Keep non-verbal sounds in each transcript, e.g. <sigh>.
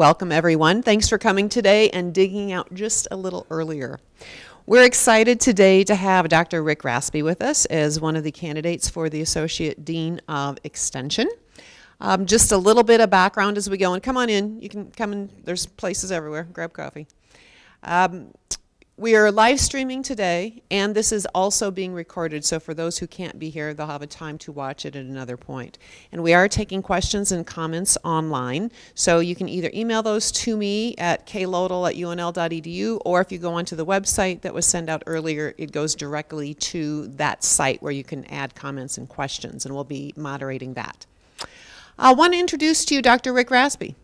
Welcome, everyone. Thanks for coming today and digging out just a little earlier. We're excited today to have Dr. Rick Rasby with us as one of the candidates for the Associate Dean of Extension. Um, just a little bit of background as we go, and come on in. You can come in, there's places everywhere. Grab coffee. Um, we are live streaming today, and this is also being recorded. So, for those who can't be here, they'll have a time to watch it at another point. And we are taking questions and comments online. So, you can either email those to me at klodel at unl.edu, or if you go onto the website that was sent out earlier, it goes directly to that site where you can add comments and questions, and we'll be moderating that. Uh, I want to introduce to you Dr. Rick Rasby.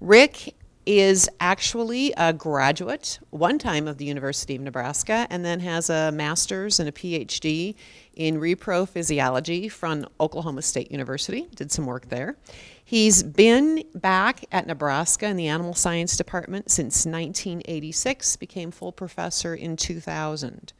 Rick is actually a graduate one time of the University of Nebraska and then has a master's and a PhD in repro physiology from Oklahoma State University. Did some work there. He's been back at Nebraska in the animal science department since 1986, became full professor in 2000.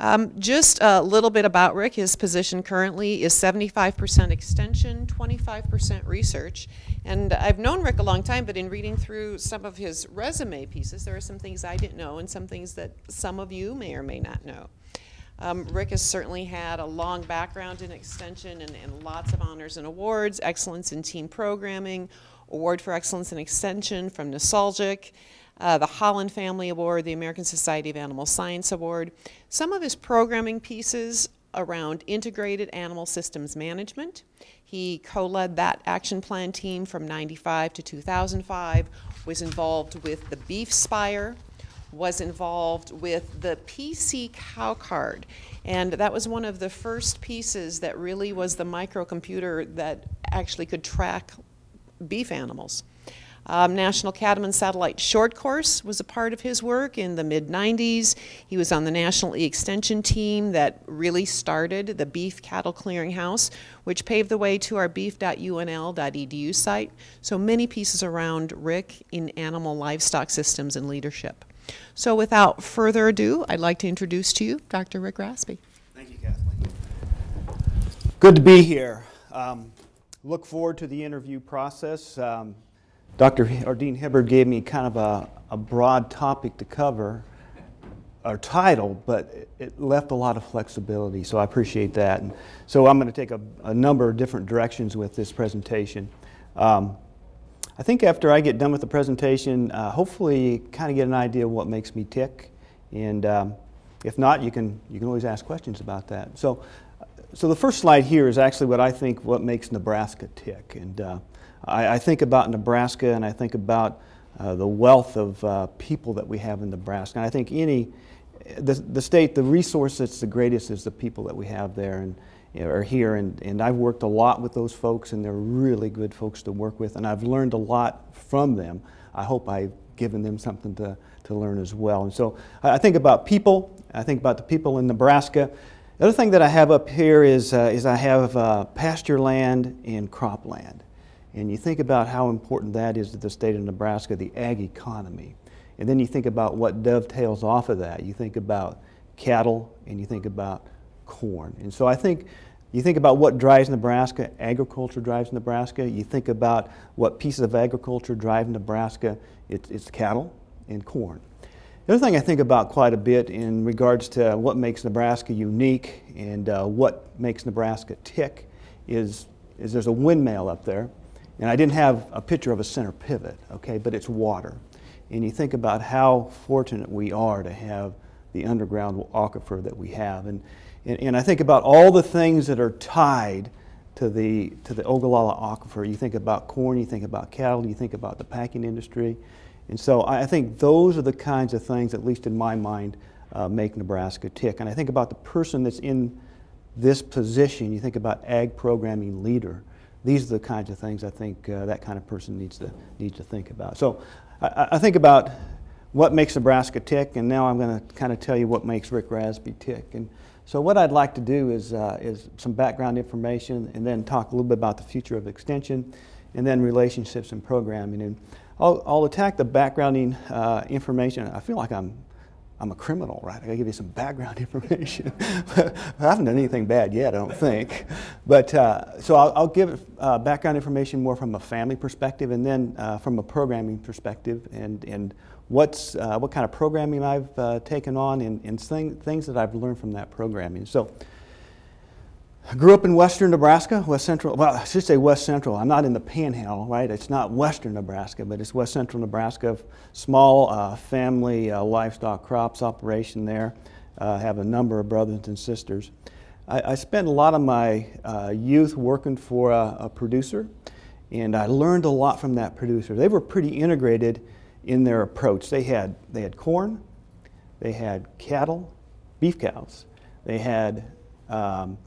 Um, just a little bit about Rick. His position currently is 75% extension, 25% research. And I've known Rick a long time, but in reading through some of his resume pieces, there are some things I didn't know and some things that some of you may or may not know. Um, Rick has certainly had a long background in extension and, and lots of honors and awards, excellence in team programming, award for excellence in extension from Nostalgic uh, the Holling Family Award, the American Society of Animal Science Award. Some of his programming pieces around integrated animal systems management. He co led that action plan team from 95 to 2005, was involved with the Beef Spire, was involved with the PC cow card. And that was one of the first pieces that really was the microcomputer that actually could track beef animals. Um, National Cattlemen Satellite Short Course was a part of his work in the mid 90s. He was on the National E Extension team that really started the Beef Cattle Clearinghouse, which paved the way to our beef.unl.edu site. So many pieces around Rick in animal livestock systems and leadership. So without further ado, I'd like to introduce to you Dr. Rick Rasby. Thank you, Kathleen. Good to be here. Um, look forward to the interview process. Um, Dr. or Dean Hibberd gave me kind of a, a broad topic to cover, or title, but it left a lot of flexibility, so I appreciate that. And so I'm going to take a, a number of different directions with this presentation. Um, I think after I get done with the presentation, uh, hopefully kind of get an idea of what makes me tick. And um, if not, you can, you can always ask questions about that. So, so the first slide here is actually what I think what makes Nebraska tick. And uh, I, I think about Nebraska and I think about uh, the wealth of uh, people that we have in Nebraska. And I think any, the, the state, the resource that's the greatest is the people that we have there and are here. And, and I've worked a lot with those folks, and they're really good folks to work with. And I've learned a lot from them. I hope I've given them something to, to learn as well. And so I think about people. I think about the people in Nebraska. The other thing that I have up here is, uh, is I have uh, pasture land and cropland. And you think about how important that is to the state of Nebraska, the ag economy. And then you think about what dovetails off of that. You think about cattle and you think about corn. And so I think you think about what drives Nebraska, agriculture drives Nebraska. You think about what pieces of agriculture drive Nebraska, it's, it's cattle and corn. The other thing I think about quite a bit in regards to what makes Nebraska unique and uh, what makes Nebraska tick is, is there's a windmill up there and I didn't have a picture of a center pivot, okay, but it's water. And you think about how fortunate we are to have the underground aquifer that we have. And, and, and I think about all the things that are tied to the, to the Ogallala aquifer. You think about corn, you think about cattle, you think about the packing industry. And so I think those are the kinds of things, at least in my mind, uh, make Nebraska tick. And I think about the person that's in this position. You think about ag programming leader these are the kinds of things I think uh, that kind of person needs to, needs to think about. So I, I, think about what makes Nebraska tick, and now I'm going to kind of tell you what makes Rick Rasby tick. And so what I'd like to do is, uh, is some background information and then talk a little bit about the future of extension and then relationships and programming. And I'll, I'll attack the backgrounding uh, information. I feel like I'm I'm a criminal, right? I gotta give you some background <laughs> information. <laughs> I haven't done anything bad yet, I don't think. But uh, so I'll, I'll give uh, background information more from a family perspective and then uh, from a programming perspective and, and what's, uh, what kind of programming I've uh, taken on and, and thing, things that I've learned from that programming. So I grew up in western Nebraska, west central, well, I should say west central. I'm not in the panhandle, right? It's not western Nebraska, but it's west central Nebraska. Small uh, family uh, livestock crops operation there. Uh, have a number of brothers and sisters. I, I spent a lot of my uh, youth working for a, a, producer, and I learned a lot from that producer. They were pretty integrated in their approach. They had, they had corn, they had cattle, beef cows, they had um,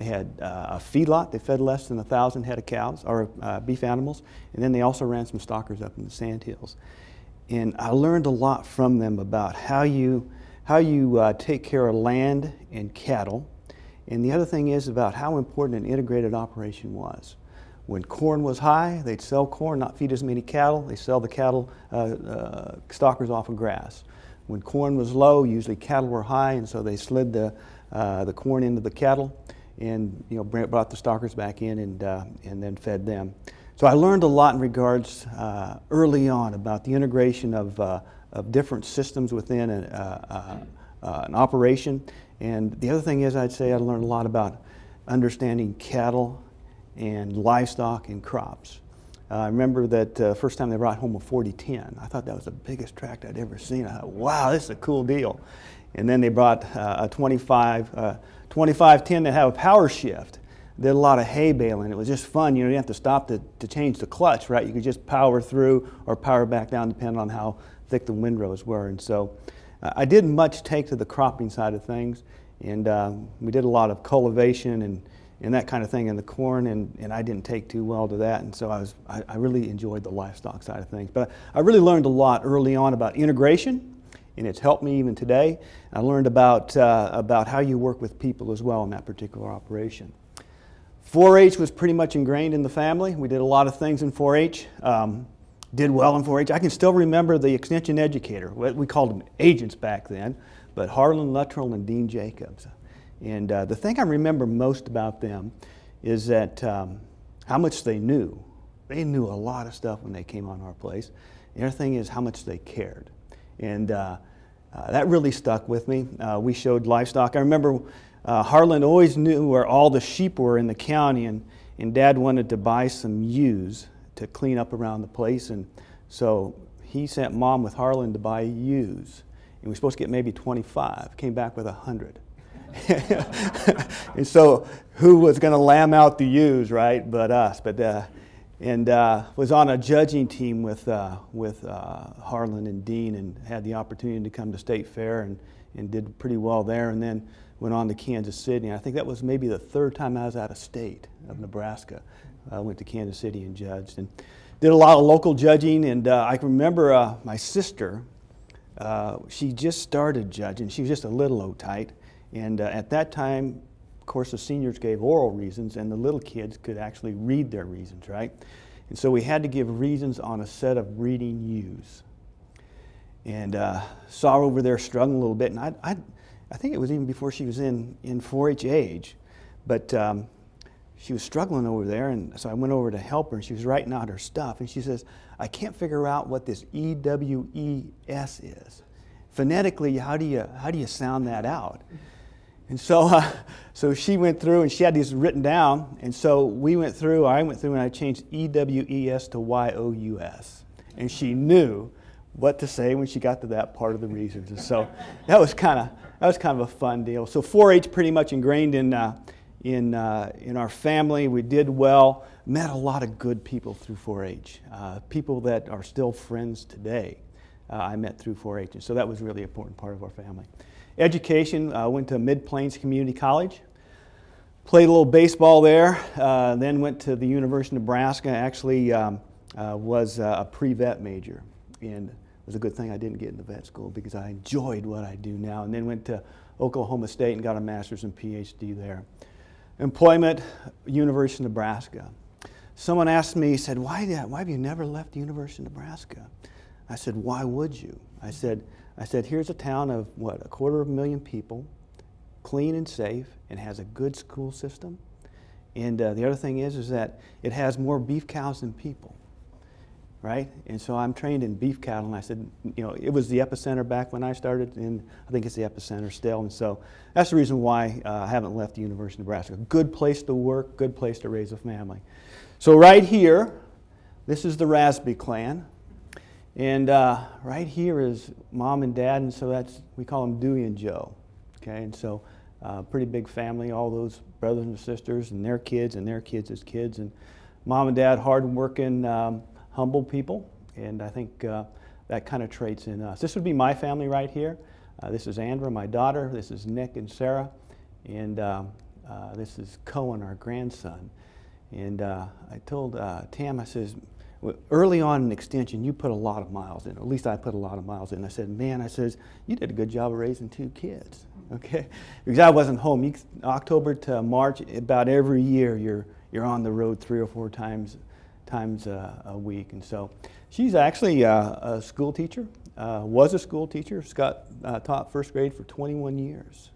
they had uh, a feedlot. They fed less than a thousand head of cows or uh, beef animals, and then they also ran some stockers up in the sandhills. And I learned a lot from them about how you how you uh, take care of land and cattle. And the other thing is about how important an integrated operation was. When corn was high, they'd sell corn, not feed as many cattle. They sell the cattle uh, uh, stockers off of grass. When corn was low, usually cattle were high, and so they slid the, uh, the corn into the cattle and you know brought the stalkers back in and uh, and then fed them. So I learned a lot in regards uh, early on about the integration of uh, of different systems within a, uh, uh, an operation. And the other thing is, I'd say I learned a lot about understanding cattle and livestock and crops. Uh, I remember that uh, first time they brought home a 4010. I thought that was the biggest tractor I'd ever seen. I thought, wow, this is a cool deal. And then they brought uh, a 25, uh, 2510 that had a power shift. Did a lot of hay baling. It was just fun. You know, you didn't have to stop to, to change the clutch, right? You could just power through or power back down depending on how thick the windrows were. And so uh, I didn't much take to the cropping side of things. And uh, we did a lot of cultivation and, and that kind of thing in the corn, and, and I didn't take too well to that. And so I, was, I, I really enjoyed the livestock side of things. But I really learned a lot early on about integration and it's helped me even today. I learned about, uh, about how you work with people as well in that particular operation. 4 H was pretty much ingrained in the family. We did a lot of things in 4 H, um, did well in 4 H. I can still remember the extension educator, we called them agents back then, but Harlan Luttrell and Dean Jacobs. And uh, the thing I remember most about them is that um, how much they knew. They knew a lot of stuff when they came on our place. The other thing is how much they cared. And uh, uh, that really stuck with me. Uh, we showed livestock. I remember uh, Harlan always knew where all the sheep were in the county, and, and Dad wanted to buy some ewes to clean up around the place. And so he sent Mom with Harlan to buy ewes. And we were supposed to get maybe 25, came back with 100. <laughs> and so who was going to lamb out the ewes, right, but us. But uh, and uh, was on a judging team with, uh, with uh, Harlan and Dean and had the opportunity to come to State Fair and, and did pretty well there and then went on to Kansas City. And I think that was maybe the third time I was out of state of Nebraska. I went to Kansas City and judged and did a lot of local judging. And uh, I remember uh, my sister, uh, she just started judging. She was just a little old tight. And at that time, course, the seniors gave oral reasons, and the little kids could actually read their reasons, right? And so we had to give reasons on a set of reading ewes. And uh, saw her over there struggling a little bit, and I, I, I think it was even before she was in, in 4 H age, but um, she was struggling over there, and so I went over to help her, and she was writing out her stuff, and she says, I can't figure out what this E W E S is. Phonetically, how do you, how do you sound that out? And so, uh, so she went through and she had these written down. And so we went through, I went through and I changed E W E S to Y O U S. And she knew what to say when she got to that part of the reasons. And so that was kind of that was kind of a fun deal. So 4-H pretty much ingrained in uh, in uh, in our family. We did well. Met a lot of good people through 4-H. Uh, people that are still friends today. Uh, I met through 4-H, and so that was really an important part of our family. Education, I uh, went to Mid Plains Community College. Played a little baseball there, uh, then went to the University of Nebraska. Actually, um, uh, was a pre-vet major, and it was a good thing I didn't get into vet school because I enjoyed what I do now. And then went to Oklahoma State and got a master's and PhD there. Employment, University of Nebraska. Someone asked me, said, why, why have you never left the University of Nebraska? I said, why would you? I said, I said, here's a town of what, a quarter of a million people, clean and safe, and has a good school system. And uh, the other thing is, is that it has more beef cows than people, right? And so I'm trained in beef cattle, and I said, you know, it was the epicenter back when I started, and I think it's the epicenter still. And so that's the reason why uh, I haven't left the University of Nebraska. Good place to work, good place to raise a family. So right here, this is the Rasby clan. And uh, right here is mom and dad, and so that's, we call them Dewey and Joe. Okay, and so uh, pretty big family, all those brothers and sisters and their kids and their kids as kids. And mom and dad, hardworking, um, humble people. And I think uh, that kind of traits in us. This would be my family right here. Uh, this is Andra, my daughter. This is Nick and Sarah. And um, uh, this is Cohen, our grandson. And uh, I told uh, Tam, I says, early on in extension, you put a lot of miles in. At least I put a lot of miles in. I said, man, I says, you did a good job of raising two kids. <laughs> Okay, because I wasn't home. You, October to March, about every year, you're you're on the road three or four times times uh, a week. And so, she's actually uh, a school teacher. Uh, was a school teacher. Scott uh, taught first grade for 21 years.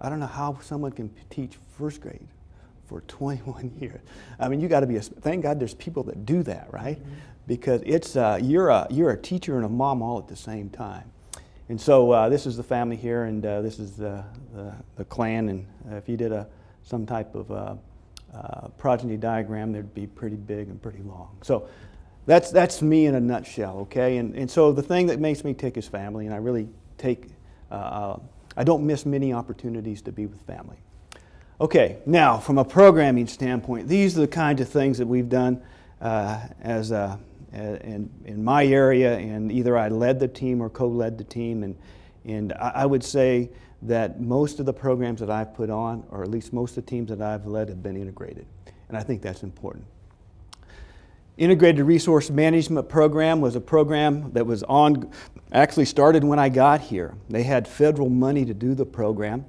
I don't know how someone can teach first grade for <laughs> 21 years. I mean, you got to be a, thank God there's people that do that, right? Mm-hmm. Because it's, uh, you're, a, you're a teacher and a mom all at the same time. And so uh, this is the family here, and uh, this is the, the, the clan. And uh, if you did a, some type of uh, uh, progeny diagram, they'd be pretty big and pretty long. So that's, that's me in a nutshell, okay? And, and so the thing that makes me tick is family, and I really take, I don't miss many opportunities to be with family. Okay, now from a programming standpoint, these are the kinds of things that we've done uh, as a, in, in my area, and either I led the team or co-led the team, and, and I, I would say that most of the programs that I've put on, or at least most of the teams that I've led, have been integrated, and I think that's important. Integrated Resource Management Program was a program that was on, actually started when I got here. They had federal money to do the program.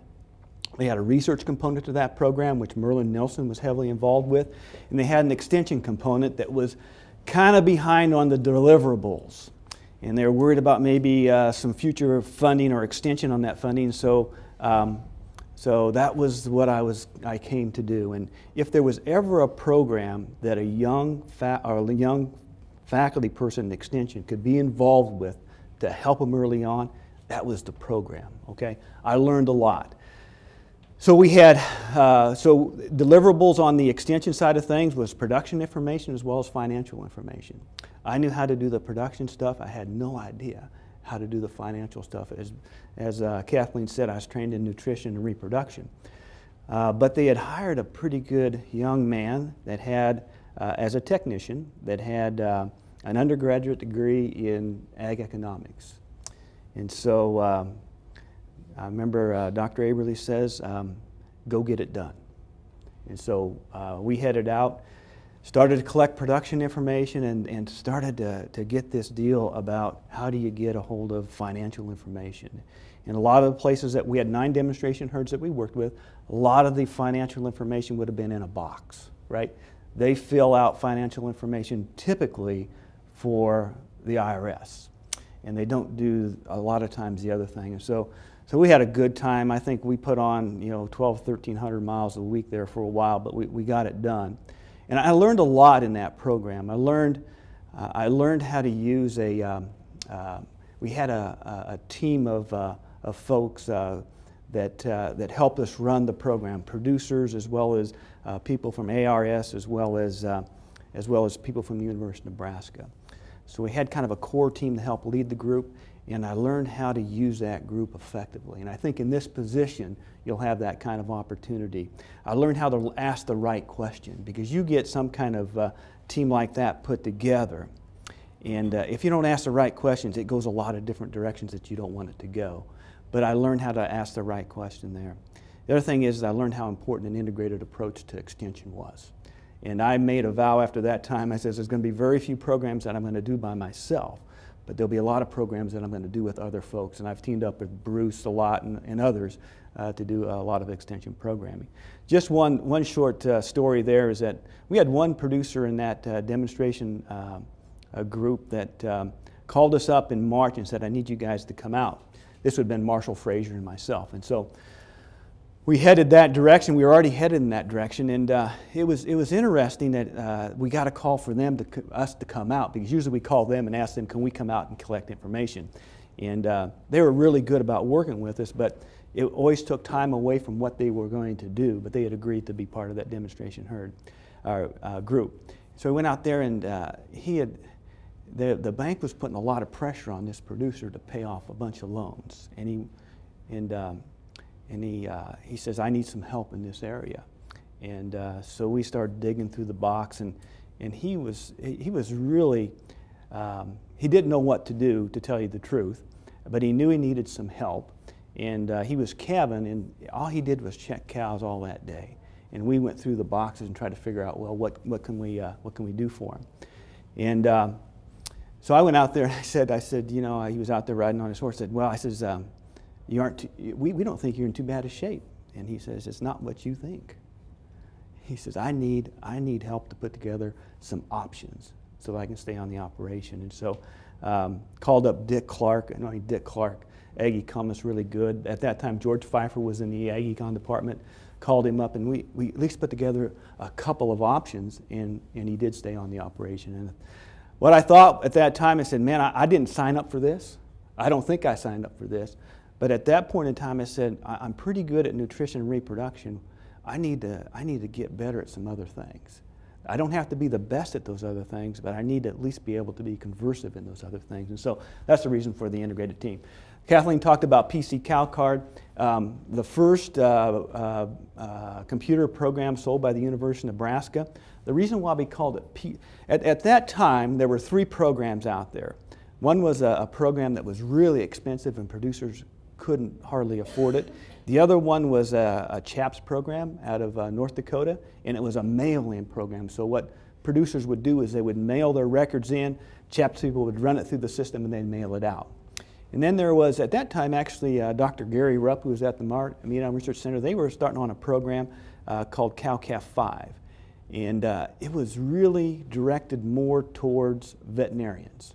They had a research component to that program, which Merlyn Nielsen was heavily involved with, and they had an extension component that was kind of behind on the deliverables. And they were worried about maybe uh, some future funding or extension on that funding. So, um, so that was what I was I came to do. And if there was ever a program that a young fa- or a young faculty person in extension could be involved with to help them early on, that was the program. Okay, I learned a lot. So we had uh, so deliverables on the extension side of things was production information as well as financial information. I knew how to do the production stuff. I had no idea how to do the financial stuff. As, as uh, Kathleen said, I was trained in nutrition and reproduction. Uh, but they had hired a pretty good young man that had, uh, as a technician, that had uh, an undergraduate degree in ag economics. And so um, I remember uh, Dr. Aberly says, um, go get it done. And so uh, we headed out, started to collect production information, and, and started to, to get this deal about how do you get a hold of financial information. In a lot of the places that we had nine demonstration herds that we worked with, a lot of the financial information would have been in a box, right? They fill out financial information typically for the IRS, and they don't do a lot of times the other thing. And so so we had a good time. I think we put on, you know, 12, 1300 miles a week there for a while, but we, we got it done. And I learned a lot in that program. I learned, uh, I learned how to use a, um, uh, we had a, a, team of, uh, of folks uh, that, uh, that helped us run the program, producers as well as uh, people from ARS as well as, as well as people from the University of Nebraska. So we had kind of a core team to help lead the group and I learned how to use that group effectively. And I think in this position, you'll have that kind of opportunity. I learned how to ask the right question because you get some kind of uh, team like that put together. And uh, if you don't ask the right questions, it goes a lot of different directions that you don't want it to go. But I learned how to ask the right question there. The other thing is, I learned how important an integrated approach to extension was. And I made a vow after that time. I said, there's going to be very few programs that I'm going to do by myself but there'll be a lot of programs that I'm going to do with other folks. And I've teamed up with Bruce a lot and, and others uh, to do a lot of extension programming. Just one, one short uh, story there is that we had one producer in that uh, demonstration uh, group that um, called us up in March and said, I need you guys to come out. This would have been Marshall Frazier and myself. And so we headed that direction. We were already headed in that direction, and uh, it was it was interesting that uh, we got a call for them to us to come out because usually we call them and ask them, "Can we come out and collect information?" And uh, they were really good about working with us, but it always took time away from what they were going to do. But they had agreed to be part of that demonstration herd uh, group. So we went out there, and uh, he had the the bank was putting a lot of pressure on this producer to pay off a bunch of loans, and he and um, and he, uh, he says, I need some help in this area. And uh, so we started digging through the box, and, and he, was, he was really, um, he didn't know what to do, to tell you the truth, but he knew he needed some help. And uh, he was Kevin, and all he did was check cows all that day. And we went through the boxes and tried to figure out, well, what, what, can, we, uh, what can we do for him? And um, so I went out there and <laughs> I said, I said, you know, he was out there riding on his horse. I said, well, I says, um, you aren't too, we, we don't think you're in too bad a shape. And he says, It's not what you think. He says, I need, I need help to put together some options so I can stay on the operation. And so um, called up Dick Clark. I know Dick Clark, Aggie was really good. At that time, George Pfeiffer was in the AgEcon department. Called him up, and we, we at least put together a couple of options, and, and he did stay on the operation. And what I thought at that time, I said, man, I, I didn't sign up for this. I don't think I signed up for this. But at that point in time, I said, I'm pretty good at nutrition and reproduction. I need, to, I need to get better at some other things. I don't have to be the best at those other things, but I need to at least be able to be conversive in those other things. And so that's the reason for the integrated team. Kathleen talked about PC CowCard, um, the first uh, uh, uh, computer program sold by the University of Nebraska. The reason why we called it P, at, at that time, there were three programs out there. One was a, a program that was really expensive and producers couldn't hardly afford it. The other one was a, a CHAPS program out of uh, North Dakota, and it was a mail-in program. So what producers would do is they would mail their records in, CHAPS people would run it through the system, and then mail it out. And then there was, at that time, actually, uh, Dr. Gary Rupp, who was at the Mar- Research Center, they were starting on a program uh, called CalCaf 5. And uh, it was really directed more towards veterinarians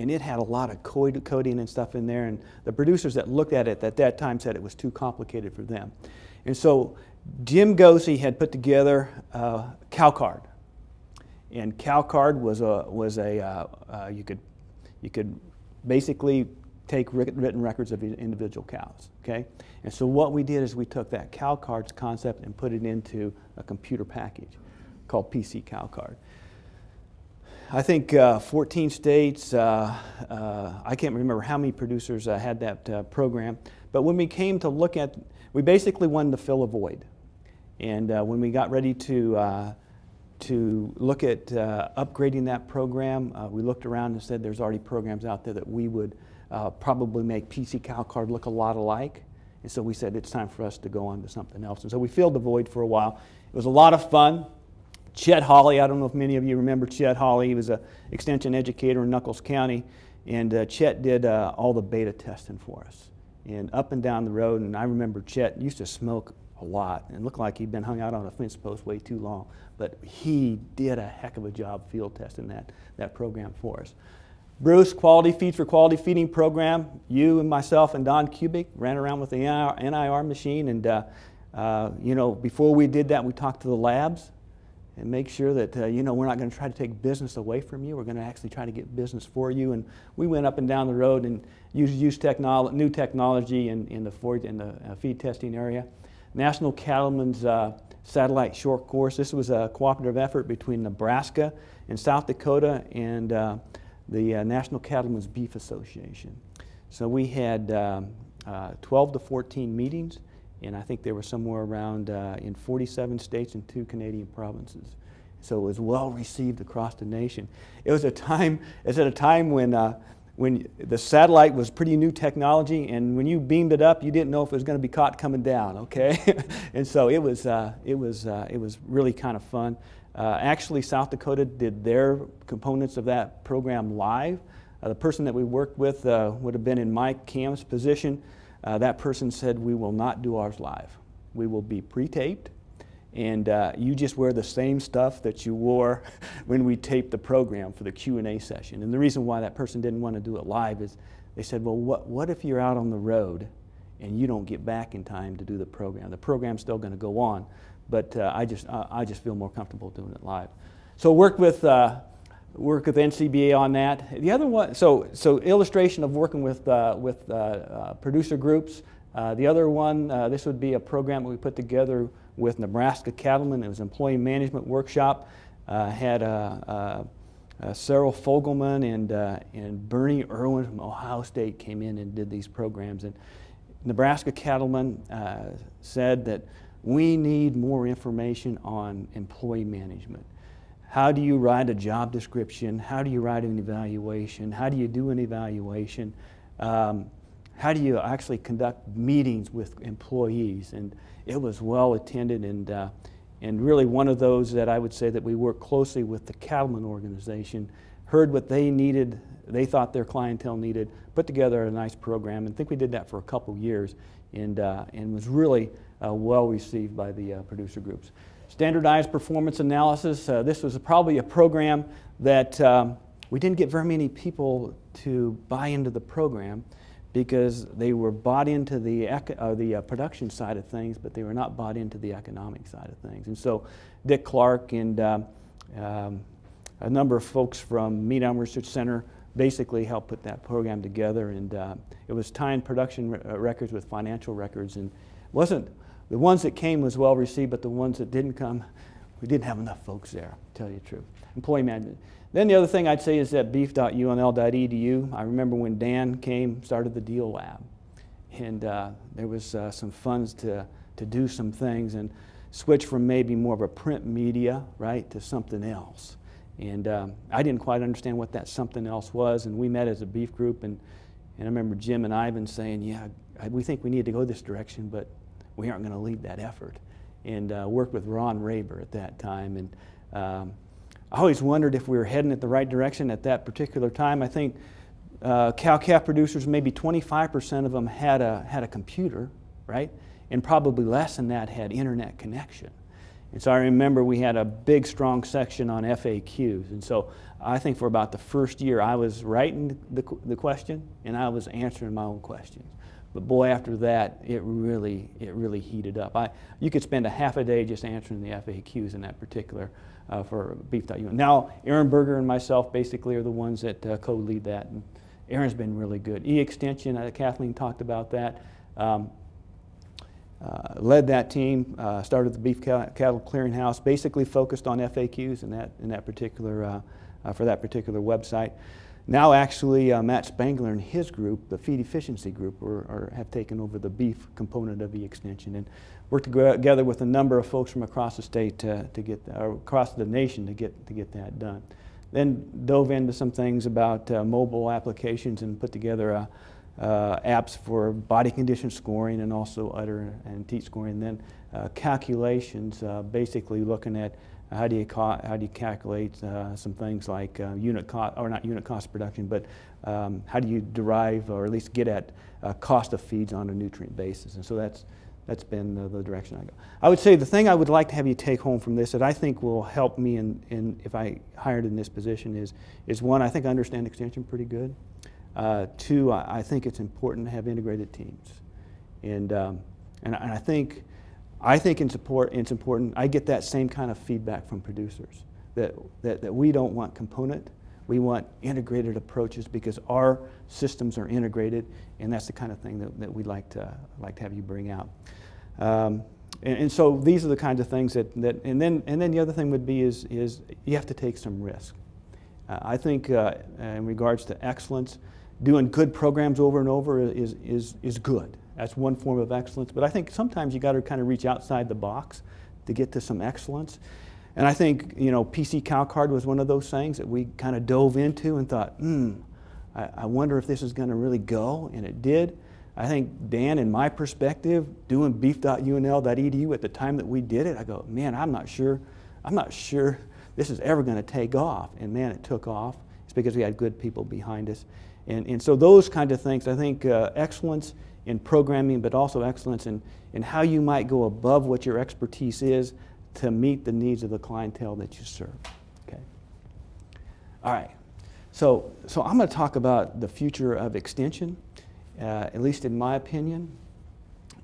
and it had a lot of coding and stuff in there. And the producers that looked at it at that time said it was too complicated for them. And so Jim Gosey had put together uh, CowCard, and CowCard was a was a uh, uh, you could you could basically take written records of individual cows. Okay, and so what we did is we took that CowCards concept and put it into a computer package called PC CowCard. I think uh, 14 states, uh, uh, I can't remember how many producers uh, had that uh, program, but when we came to look at, we basically wanted to fill a void. And uh, when we got ready to, to look at upgrading that program, we looked around and said there's already programs out there that we would probably make PC CowCard look a lot alike. And so we said it's time for us to go on to something else. And so we filled the void for a while. It was a lot of fun. Chet Hawley, I don't know if many of you remember Chet Hawley. He was an extension educator in Nuckolls County, and uh, Chet did uh, all the beta testing for us. And up and down the road, and I remember Chet used to smoke a lot and looked like he'd been hung out on a fence post way too long. But he did a heck of a job field testing that, that program for us. Bruce, Quality Feeds for Quality Feeding program. You and myself and Don Kubik ran around with the NIR machine, and uh, uh, you know, before we did that, we talked to the labs and make sure that uh, you know we're not going to try to take business away from you. We're going to actually try to get business for you. And we went up and down the road and used, used technolo- new technology in, in the, for- in the uh, feed testing area. National Cattlemen's uh, Satellite Short Course. This was a cooperative effort between Nebraska and South Dakota and uh, the uh, National Cattlemen's Beef Association. So we had um, uh, 12 to 14 meetings and I think they were somewhere around uh, in 47 states and two Canadian provinces. So it was well received across the nation. It was a time, it's at a time when, uh, when the satellite was pretty new technology, and when you beamed it up, you didn't know if it was going to be caught coming down, okay? <laughs> and so it was, uh, it, was, uh, it was really kind of fun. Uh, actually, South Dakota did their components of that program live. Uh, the person that we worked with would have been in Mike Cam's position uh, that person said, We will not do ours live. We will be pre taped and uh, you just wear the same stuff that you wore <laughs> when we taped the program for the q&a session. And the reason why that person didn't want to do it live is they said well what, what if you're out on the road and you don't get back in time to do the program? The program's still going to go on but uh, I, just, I just feel more comfortable doing it live. So work with uh, work with ncba on that the other one so, so illustration of working with, uh, with uh, producer groups the other one this would be a program that we put together with Nebraska Cattlemen. It was employee management workshop. Uh, had uh, uh, Cyril Fogelman and, and Bernie Erven from Ohio State came in and did these programs. And Nebraska Cattlemen said that we need more information on employee management. How do you write a job description? How do you write an evaluation? How do you do an evaluation? Um, how do you actually conduct meetings with employees? And it was well attended and, uh, and really one of those that I would say that we worked closely with the Cattlemen organization, heard what they needed, they thought their clientele needed, put together a nice program, and I think we did that for a couple years and, uh, and was really uh, well received by the uh, producer groups. Standardized performance analysis, uh, this was probably a program that um, we didn't get very many people to buy into the program because they were bought into the, uh, the uh, production side of things, but they were not bought into the economic side of things. And so Dick Clark and um, um, a number of folks from Meat Animal Research Center basically helped put that program together. And uh, it was tying production uh, records with financial records. And wasn't the ones that came was well received, but the ones that didn't come, we didn't have enough folks there, to tell you the truth. Employee management. Then the other thing I'd say is that beef.unl.edu. I remember when Dan came, started the Deal Lab, and uh, there was uh, some funds to, to do some things and switch from maybe more of a print media, right, to something else. And um, I didn't quite understand what that something else was, and we met as a beef group, and, and I remember Jim and Ivan saying, yeah, we think we need to go this direction, but we aren't going to lead that effort. And uh, worked with Ron Raber at that time, and um, I always wondered if we were heading at the right direction at that particular time. I think uh, cow-calf producers, maybe 25% of them had a, had a computer, right? And probably less than that had internet connection. And so I remember we had a big, strong section on FAQs. And so I think for about the first year, I was writing the, the question and I was answering my own questions. But boy, after that, it really, it really heated up. I, you could spend a half a day just answering the FAQs in that particular uh, for beef.un. Now, Aaron Berger and myself basically are the ones that uh, co-lead that, and Aaron's been really good. E-extension, uh, Kathleen talked about that. Um, uh, led that team, uh, started the Beef Cattle Clearinghouse, basically focused on FAQs in that, in that particular, uh, for that particular website. Now, actually, uh, Matt Spangler and his group, the feed efficiency group, are, are, have taken over the beef component of the extension and worked together with a number of folks from across the state to, to get, or across the nation to get, to get that done. Then dove into some things about uh, mobile applications and put together uh, uh apps for body condition scoring and also udder and teat scoring. And then uh, calculations, uh, basically looking at how do you, ca- how do you calculate uh, some things like uh, unit cost, or not unit cost production, but um, how do you derive or at least get at uh, cost of feeds on a nutrient basis? And so that's, that's been the, the, direction I go. I would say the thing I would like to have you take home from this that I think will help me in, in if I hired in this position is, is one, I think I understand extension pretty good. Uh, two, I, I, think it's important to have integrated teams. And, um, and, and I think I think it's, important. I get that same kind of feedback from producers that, that, that we don't want component, we want integrated approaches because our systems are integrated, and that's the kind of thing that, that we'd like to, like to have you bring out. Um, and, and, so these are the kinds of things that, that and, then, and then the other thing would be is, is you have to take some risk. Uh, I think uh, in regards to excellence, doing good programs over and over is, is, is good. That's one form of excellence. But I think sometimes you got to kind of reach outside the box to get to some excellence. And I think, you know, PC CowCard was one of those things that we kind of dove into and thought, hmm, I, I wonder if this is going to really go. And it did. I think, Dan, in my perspective, doing beef.unl.edu at the time that we did it, I go, man, I'm not sure, I'm not sure this is ever going to take off. And man, it took off. It's because we had good people behind us. And, and so those kind of things, I think uh, excellence in programming, but also excellence in, in how you might go above what your expertise is to meet the needs of the clientele that you serve. Okay. All right. So, so I'm going to talk about the future of extension, uh, at least in my opinion.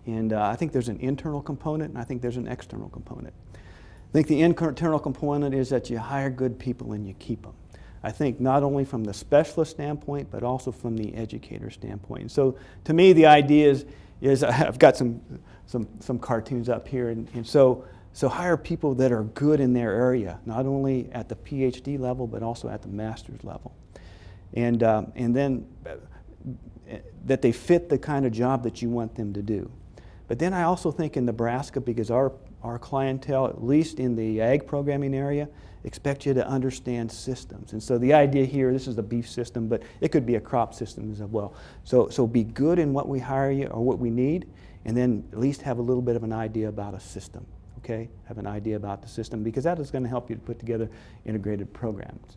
And uh, I think there's an internal component, and I think there's an external component. I think the internal component is that you hire good people and you keep them. I think not only from the specialist standpoint, but also from the educator standpoint. And so to me, the idea is, is <laughs> I've got some, some, some cartoons up here. And, and so, so hire people that are good in their area, not only at the PhD level, but also at the master's level. And, um, and then uh, that they fit the kind of job that you want them to do. But then I also think in Nebraska, because our, our clientele, at least in the ag programming area, expect you to understand systems. And so the idea here, this is the beef system, but it could be a crop system as well. So, so be good in what we hire you or what we need, and then at least have a little bit of an idea about a system. Okay? Have an idea about the system because that is going to help you to put together integrated programs.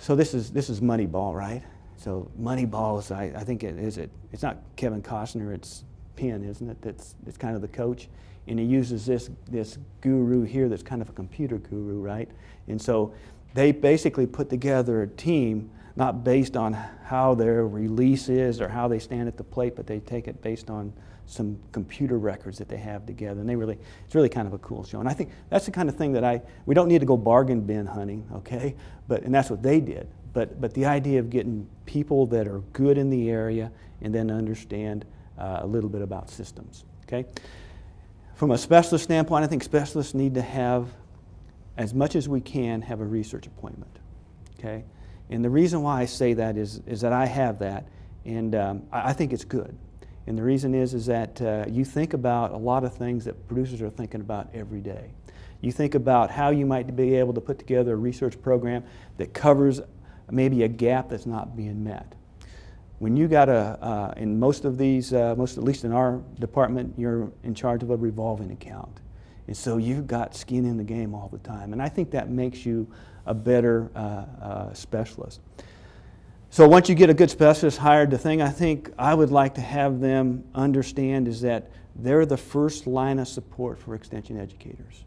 So this is this is Moneyball, right? So Moneyball is I, I think it is it. It's not Kevin Costner. It's Penn, isn't it? That's, that's kind of the coach. And he uses this, this guru here that's kind of a computer guru, right? And so they basically put together a team not based on how their release is or how they stand at the plate, but they take it based on some computer records that they have together. And they really, it's really kind of a cool show. And I think that's the kind of thing that I, we don't need to go bargain bin hunting, okay? But, and that's what they did. But, but the idea of getting people that are good in the area and then understand uh, a little bit about systems. Okay? From a specialist standpoint, I think specialists need to have, as much as we can, have a research appointment. Okay? And the reason why I say that is, is that I have that, and um, I, I, think it's good. And the reason is, is that uh, you think about a lot of things that producers are thinking about every day. You think about how you might be able to put together a research program that covers maybe a gap that's not being met when you got a, uh, in most of these, uh, most at least in our department, you're in charge of a revolving account. And so you've got skin in the game all the time. And I think that makes you a better uh, uh, specialist. So once you get a good specialist hired, the thing I think I would like to have them understand is that they're the first line of support for extension educators.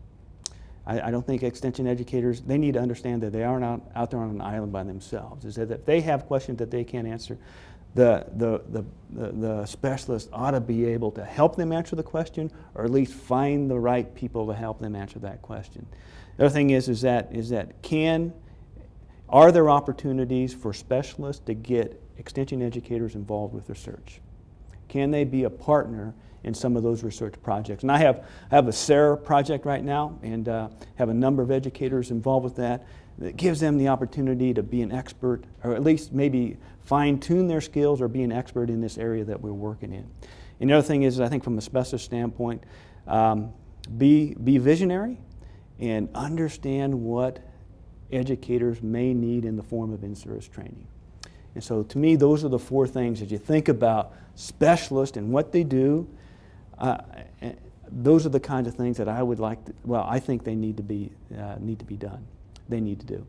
I, I, don't think extension educators, they need to understand that they aren't out, out there on an island by themselves. Is that if they have questions that they can't answer, the, the, the, the, specialist ought to be able to help them answer the question or at least find the right people to help them answer that question. The other thing is, is that, is that can, are there opportunities for specialists to get extension educators involved with research? Can they be a partner in some of those research projects? And I have, I have a SARE project right now and uh, have a number of educators involved with that that gives them the opportunity to be an expert or at least maybe fine tune their skills or be an expert in this area that we're working in. And the other thing is, I think from a specialist standpoint, um, be, be visionary and understand what educators may need in the form of in-service training. And so to me, those are the four things as you think about specialists and what they do. Uh, those are the kinds of things that I would like to, well, I think they need to be, uh, need to be done. They need to do.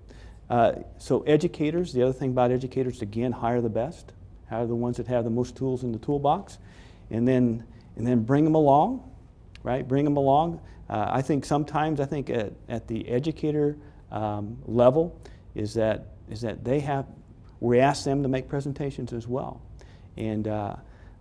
Uh, so educators, the other thing about educators, again, hire the best, hire the ones that have the most tools in the toolbox, and then and then bring them along, right? Bring them along. Uh, I think sometimes I think at, at the educator um, level is that is that they have we ask them to make presentations as well, and uh,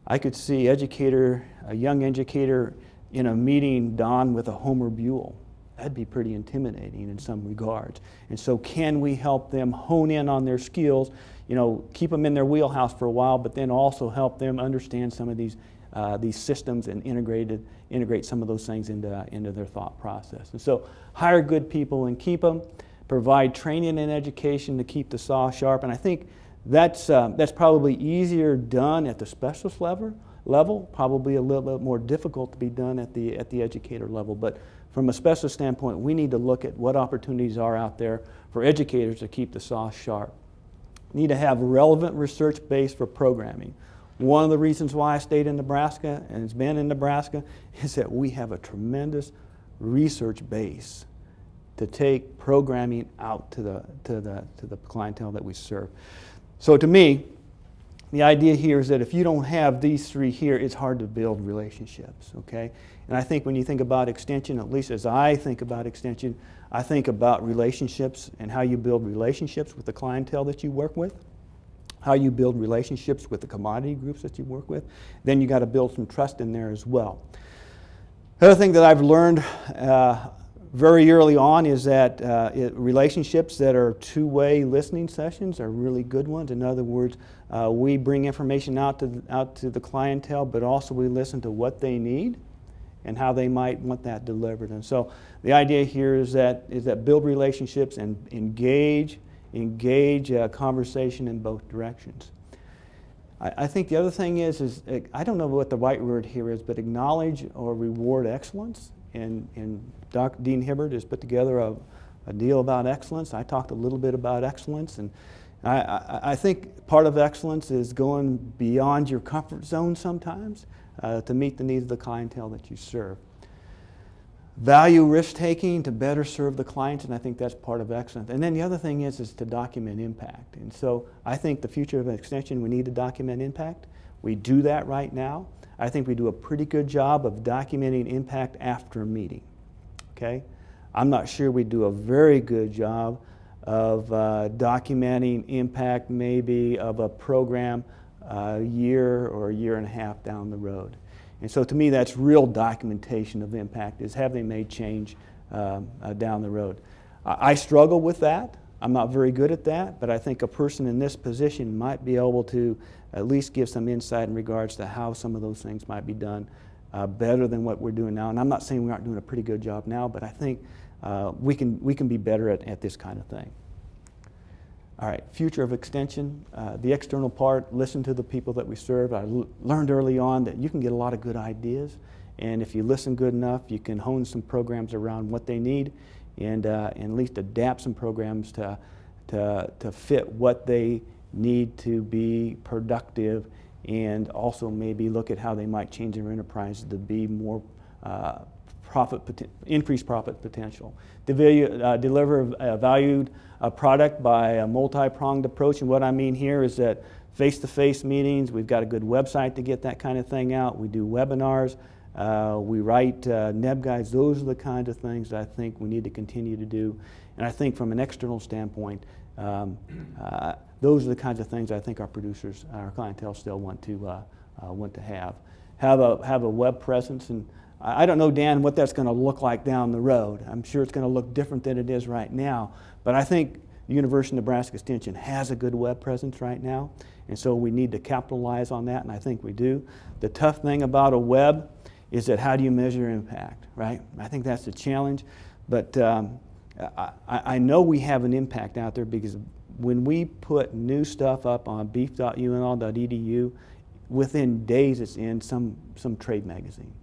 I could see educator a young educator in a meeting don with a Homer Buell that'd be pretty intimidating in some regards. And so, can we help them hone in on their skills? You know, keep them in their wheelhouse for a while, but then also help them understand some of these uh, these systems and integrated integrate some of those things into into their thought process. And so, hire good people and keep them. Provide training and education to keep the saw sharp. And I think that's um, that's probably easier done at the specialist level level, probably a little bit more difficult to be done at the, at the educator level. But from a specialist standpoint, we need to look at what opportunities are out there for educators to keep the saw sharp. We need to have relevant research base for programming. One of the reasons why I stayed in Nebraska and has been in Nebraska <laughs> is that we have a tremendous research base to take programming out to the, to the, to the clientele that we serve. So to me, the idea here is that if you don't have these three here, it's hard to build relationships, okay? And I think when you think about extension, at least as I think about extension, I think about relationships and how you build relationships with the clientele that you work with, how you build relationships with the commodity groups that you work with. Then you got to build some trust in there as well. The other thing that I've learned uh, very early on is that uh, it, relationships that are two way listening sessions are really good ones. In other words, uh, we bring information out to, out to the clientele, but also we listen to what they need and how they might want that delivered. And so the idea here is that, is that build relationships and engage, engage uh, conversation in both directions. I, I think the other thing is, is uh, I don't know what the right word here is, but acknowledge or reward excellence. And, and Dr. Dean Hibberd has put together a, a deal about excellence. I talked a little bit about excellence, and I, I, I think part of excellence is going beyond your comfort zone sometimes uh, to meet the needs of the clientele that you serve. Value risk taking to better serve the clients, and I think that's part of excellence. And then the other thing is, is to document impact. And so I think the future of extension, we need to document impact. We do that right now. I think we do a pretty good job of documenting impact after a meeting. Okay? I'm not sure we do a very good job of uh, documenting impact maybe of a program a year or a year and a half down the road. And so to me, that's real documentation of impact, is have they made change um, uh, down the road. I, I struggle with that. I'm not very good at that, but I think a person in this position might be able to at least give some insight in regards to how some of those things might be done uh, better than what we're doing now. And I'm not saying we aren't doing a pretty good job now, but I think uh, we, can, we can be better at, at this kind of thing. All right, future of extension. Uh, the external part, listen to the people that we serve. I l- learned early on that you can get a lot of good ideas, and if you listen good enough, you can hone some programs around what they need and, uh, and at least adapt some programs to, to, to fit what they need to be productive and also maybe look at how they might change their enterprise to be more uh, profit, increased profit potential. To uh, deliver a valued uh, product by a multi-pronged approach, and what I mean here is that face-to-face meetings, we've got a good website to get that kind of thing out. We do webinars, uh, we write uh, NebGuides. Those are the kinds of things that I think we need to continue to do. And I think from an external standpoint, um, uh, those are the kinds of things I think our producers, our clientele still want to, uh, uh, want to have. Have a, have a web presence, and I don't know, Dan, what that's going to look like down the road. I'm sure it's going to look different than it is right now, but I think the University of Nebraska Extension has a good web presence right now, and so we need to capitalize on that, and I think we do. The tough thing about a web is that how do you measure impact, right? I think that's the challenge, but um, I, I know we have an impact out there because when we put new stuff up on beef.unl.edu, within days it's in some, some trade magazine.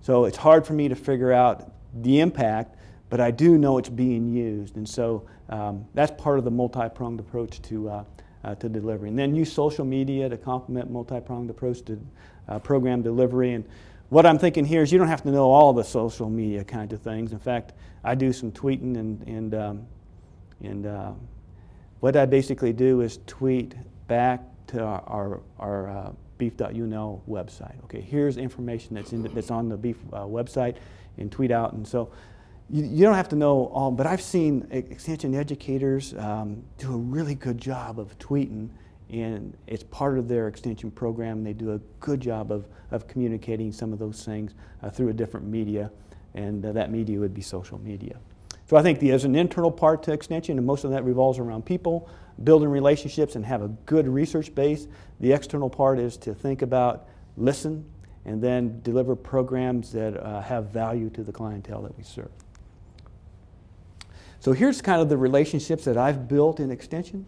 So it's hard for me to figure out the impact, but I do know it's being used. And so um, that's part of the multi pronged approach to, uh, uh, to delivery. And then use social media to complement multi pronged approach to uh, program delivery. And what I'm thinking here is you don't have to know all the social media kinds of things. In fact, I do some tweeting, and, and, um, and uh, what I basically do is tweet back to our, our, our uh, beef.unl website. Okay, here's information that's, in the, that's on the beef uh, website and tweet out. And so you, you, don't have to know all, but I've seen extension educators um, do a really good job of tweeting and it's part of their extension program. They do a good job of, of communicating some of those things uh, through a different media, and uh, that media would be social media. So I think there's an internal part to extension, and most of that revolves around people, building relationships, and have a good research base. The external part is to think about, listen, and then deliver programs that uh, have value to the clientele that we serve. So here's kind of the relationships that I've built in extension.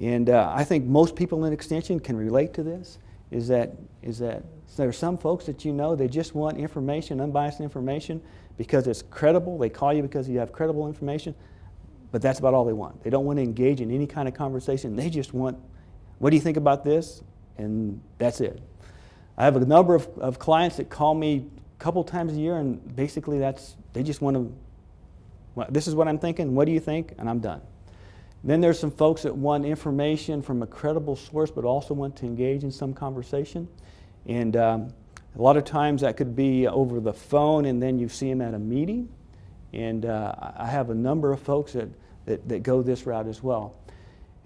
And uh, I think most people in Extension can relate to this. Is that is that there are some folks that you know they just want information, unbiased information, because it's credible. They call you because you have credible information, but that's about all they want. They don't want to engage in any kind of conversation. They just want, what do you think about this? And that's it. I have a number of, of clients that call me a couple times a year, and basically that's they just want to. Well, this is what I'm thinking. What do you think? And I'm done. Then there's some folks that want information from a credible source but also want to engage in some conversation. And um, a lot of times that could be over the phone and then you see them at a meeting. And uh, I have a number of folks that, that, that go this route as well.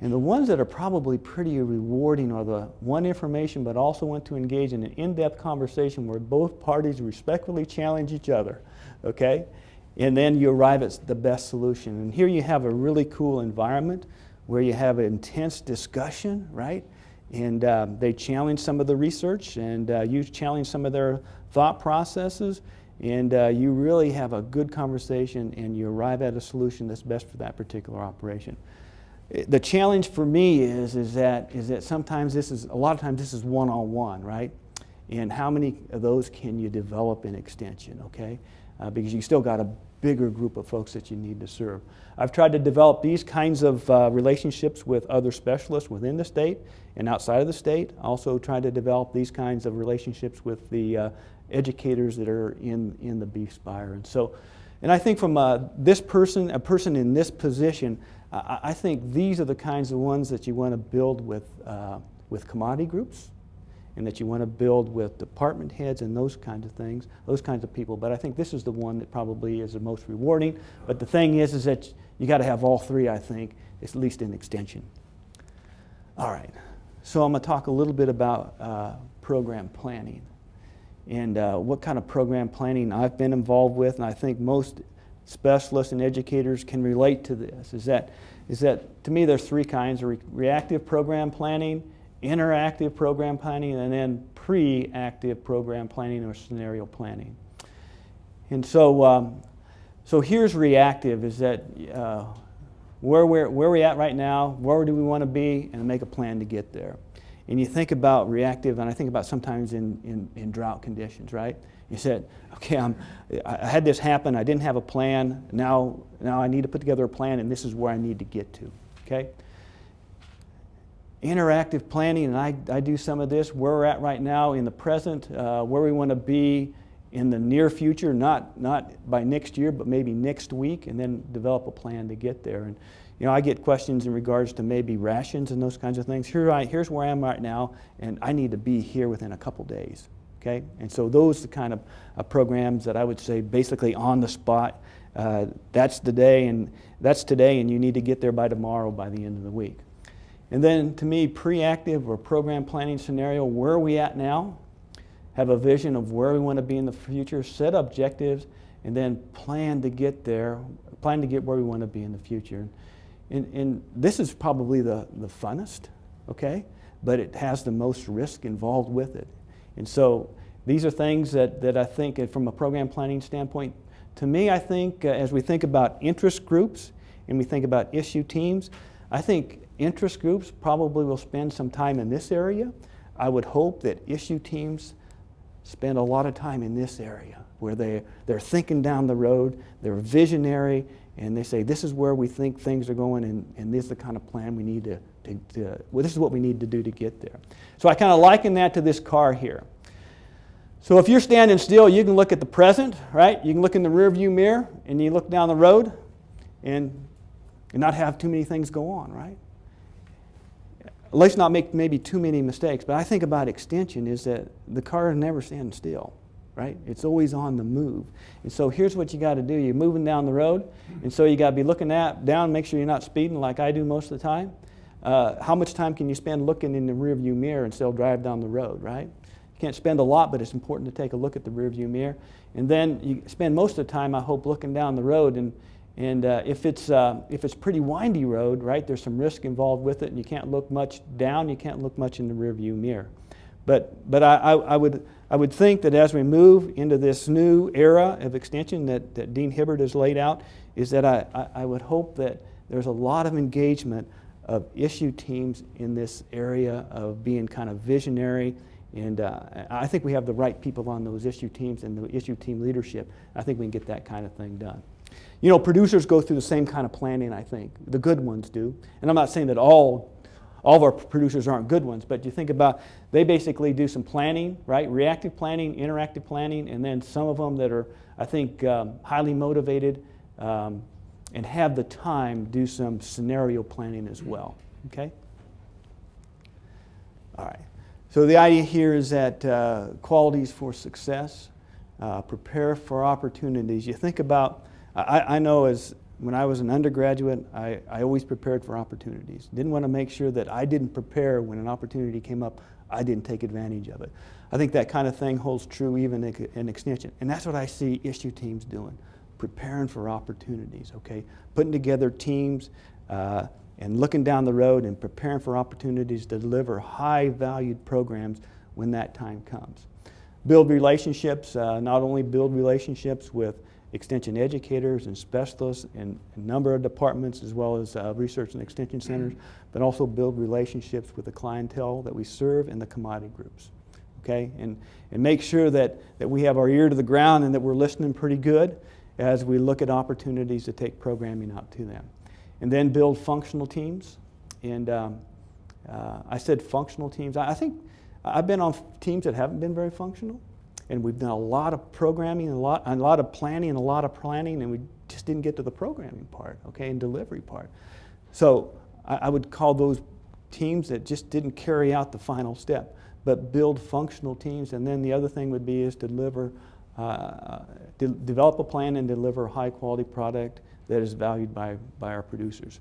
And the ones that are probably pretty rewarding are the one information but also want to engage in an in-depth conversation where both parties respectfully challenge each other, okay? And then you arrive at the best solution. And here you have a really cool environment where you have intense discussion, right? And uh, they challenge some of the research and uh, you challenge some of their thought processes and uh, you really have a good conversation and you arrive at a solution that's best for that particular operation the challenge for me is, is, that, is that sometimes this is, a lot of times this is one on one, right? And how many of those can you develop in extension, okay? Uh, because you still got a bigger group of folks that you need to serve. I've tried to develop these kinds of uh, relationships with other specialists within the state and outside of the state. Also tried to develop these kinds of relationships with the uh, educators that are in, in the beef spire. And so, and I think from uh, this person, a person in this position, I, I think these are the kinds of ones that you want to build with, uh, with commodity groups and that you want to build with department heads and those kinds of things, those kinds of people. But I think this is the one that probably is the most rewarding. But the thing is, is that you got to have all three, I think, at least in extension. All right. So I'm going to talk a little bit about uh, program planning and uh, what kind of program planning I've been involved with, and I think most specialists and educators can relate to this is that, is that to me there's three kinds re- reactive program planning, interactive program planning, and then pre active program planning or scenario planning. And so, um, so here's reactive is that uh, where, we're, where we're at right now, where do we want to be, and make a plan to get there. And you think about reactive, and I think about sometimes in, in, in drought conditions, right? You said, okay, I'm, I had this happen, I didn't have a plan, now, now I need to put together a plan, and this is where I need to get to, okay? Interactive planning, and I, I do some of this, where we're at right now in the present, uh, where we want to be in the near future, not, not by next year, but maybe next week, and then develop a plan to get there. And, you know, I get questions in regards to maybe rations and those kinds of things. Here I, here's where I am right now, and I need to be here within a couple days. Okay? And so those are the kind of uh, programs that I would say basically on the spot. Uh, that's the day, and that's today, and you need to get there by tomorrow by the end of the week. And then to me, pre-active or program planning scenario, where are we at now? Have a vision of where we want to be in the future, set objectives, and then plan to get there, plan to get where we want to be in the future. And, and this is probably the, the funnest, okay? But it has the most risk involved with it. And so these are things that, that I think, uh, from a program planning standpoint, to me, I think uh, as we think about interest groups and we think about issue teams, I think interest groups probably will spend some time in this area. I would hope that issue teams spend a lot of time in this area where they, they're thinking down the road, they're visionary, and they say, This is where we think things are going, and, and this is the kind of plan we need to to, to, well, this is what we need to do to get there. So I kind of liken that to this car here. So if you're standing still, you can look at the present, right? You can look in the rearview mirror and you look down the road and, and not have too many things go on, right? At least not make maybe too many mistakes. But I think about extension is that the car never standing still, right? It's always on the move. And so here's what you got to do. You're moving down the road, and so you got to be looking at down, make sure you're not speeding like I do most of the time. Uh, how much time can you spend looking in the rearview mirror and still drive down the road, right? You can't spend a lot, but it's important to take a look at the rearview mirror. And then you spend most of the time, I hope, looking down the road. And, and uh, if, it's, uh, if it's pretty windy road, right, there's some risk involved with it, and you can't look much down, you can't look much in the rearview mirror. But, but I, I, I, would, I would think that as we move into this new era of extension that, that Dean Hibberd has laid out, is that I, I, I would hope that there's a lot of engagement of issue teams in this area of being kind of visionary. And uh, I think we have the right people on those issue teams and the issue team leadership. I think we can get that kind of thing done. You know, producers go through the same kind of planning, I think. The good ones do. And I'm not saying that all, all of our producers aren't good ones, but you think about they basically do some planning, right? Reactive planning, interactive planning, and then some of them that are, I think, um, highly motivated. Um, and have the time do some scenario planning as well. Okay? All right. So the idea here is that uh, qualities for success, uh, prepare for opportunities. You think about, I, I know as when I was an undergraduate, I, I always prepared for opportunities. Didn't want to make sure that I didn't prepare when an opportunity came up, I didn't take advantage of it. I think that kind of thing holds true even in, extension. And that's what I see issue teams doing preparing for opportunities, okay? Putting together teams uh, and looking down the road and preparing for opportunities to deliver high valued programs when that time comes. Build relationships, uh, not only build relationships with extension educators and specialists in a number of departments as well as uh, research and extension centers, but also build relationships with the clientele that we serve and the commodity groups. Okay? And, and make sure that, that we have our ear to the ground and that we're listening pretty good as we look at opportunities to take programming out to them. And then build functional teams. And um, uh, I said functional teams. I, I think I've been on teams that haven't been very functional. And we've done a lot of programming, and a lot, a lot of planning, and a lot of planning, and we just didn't get to the programming part, okay, and delivery part. So I, I would call those teams that just didn't carry out the final step, but build functional teams. And then the other thing would be is deliver uh, de- develop a plan and deliver a high quality product that is valued by, by our producers.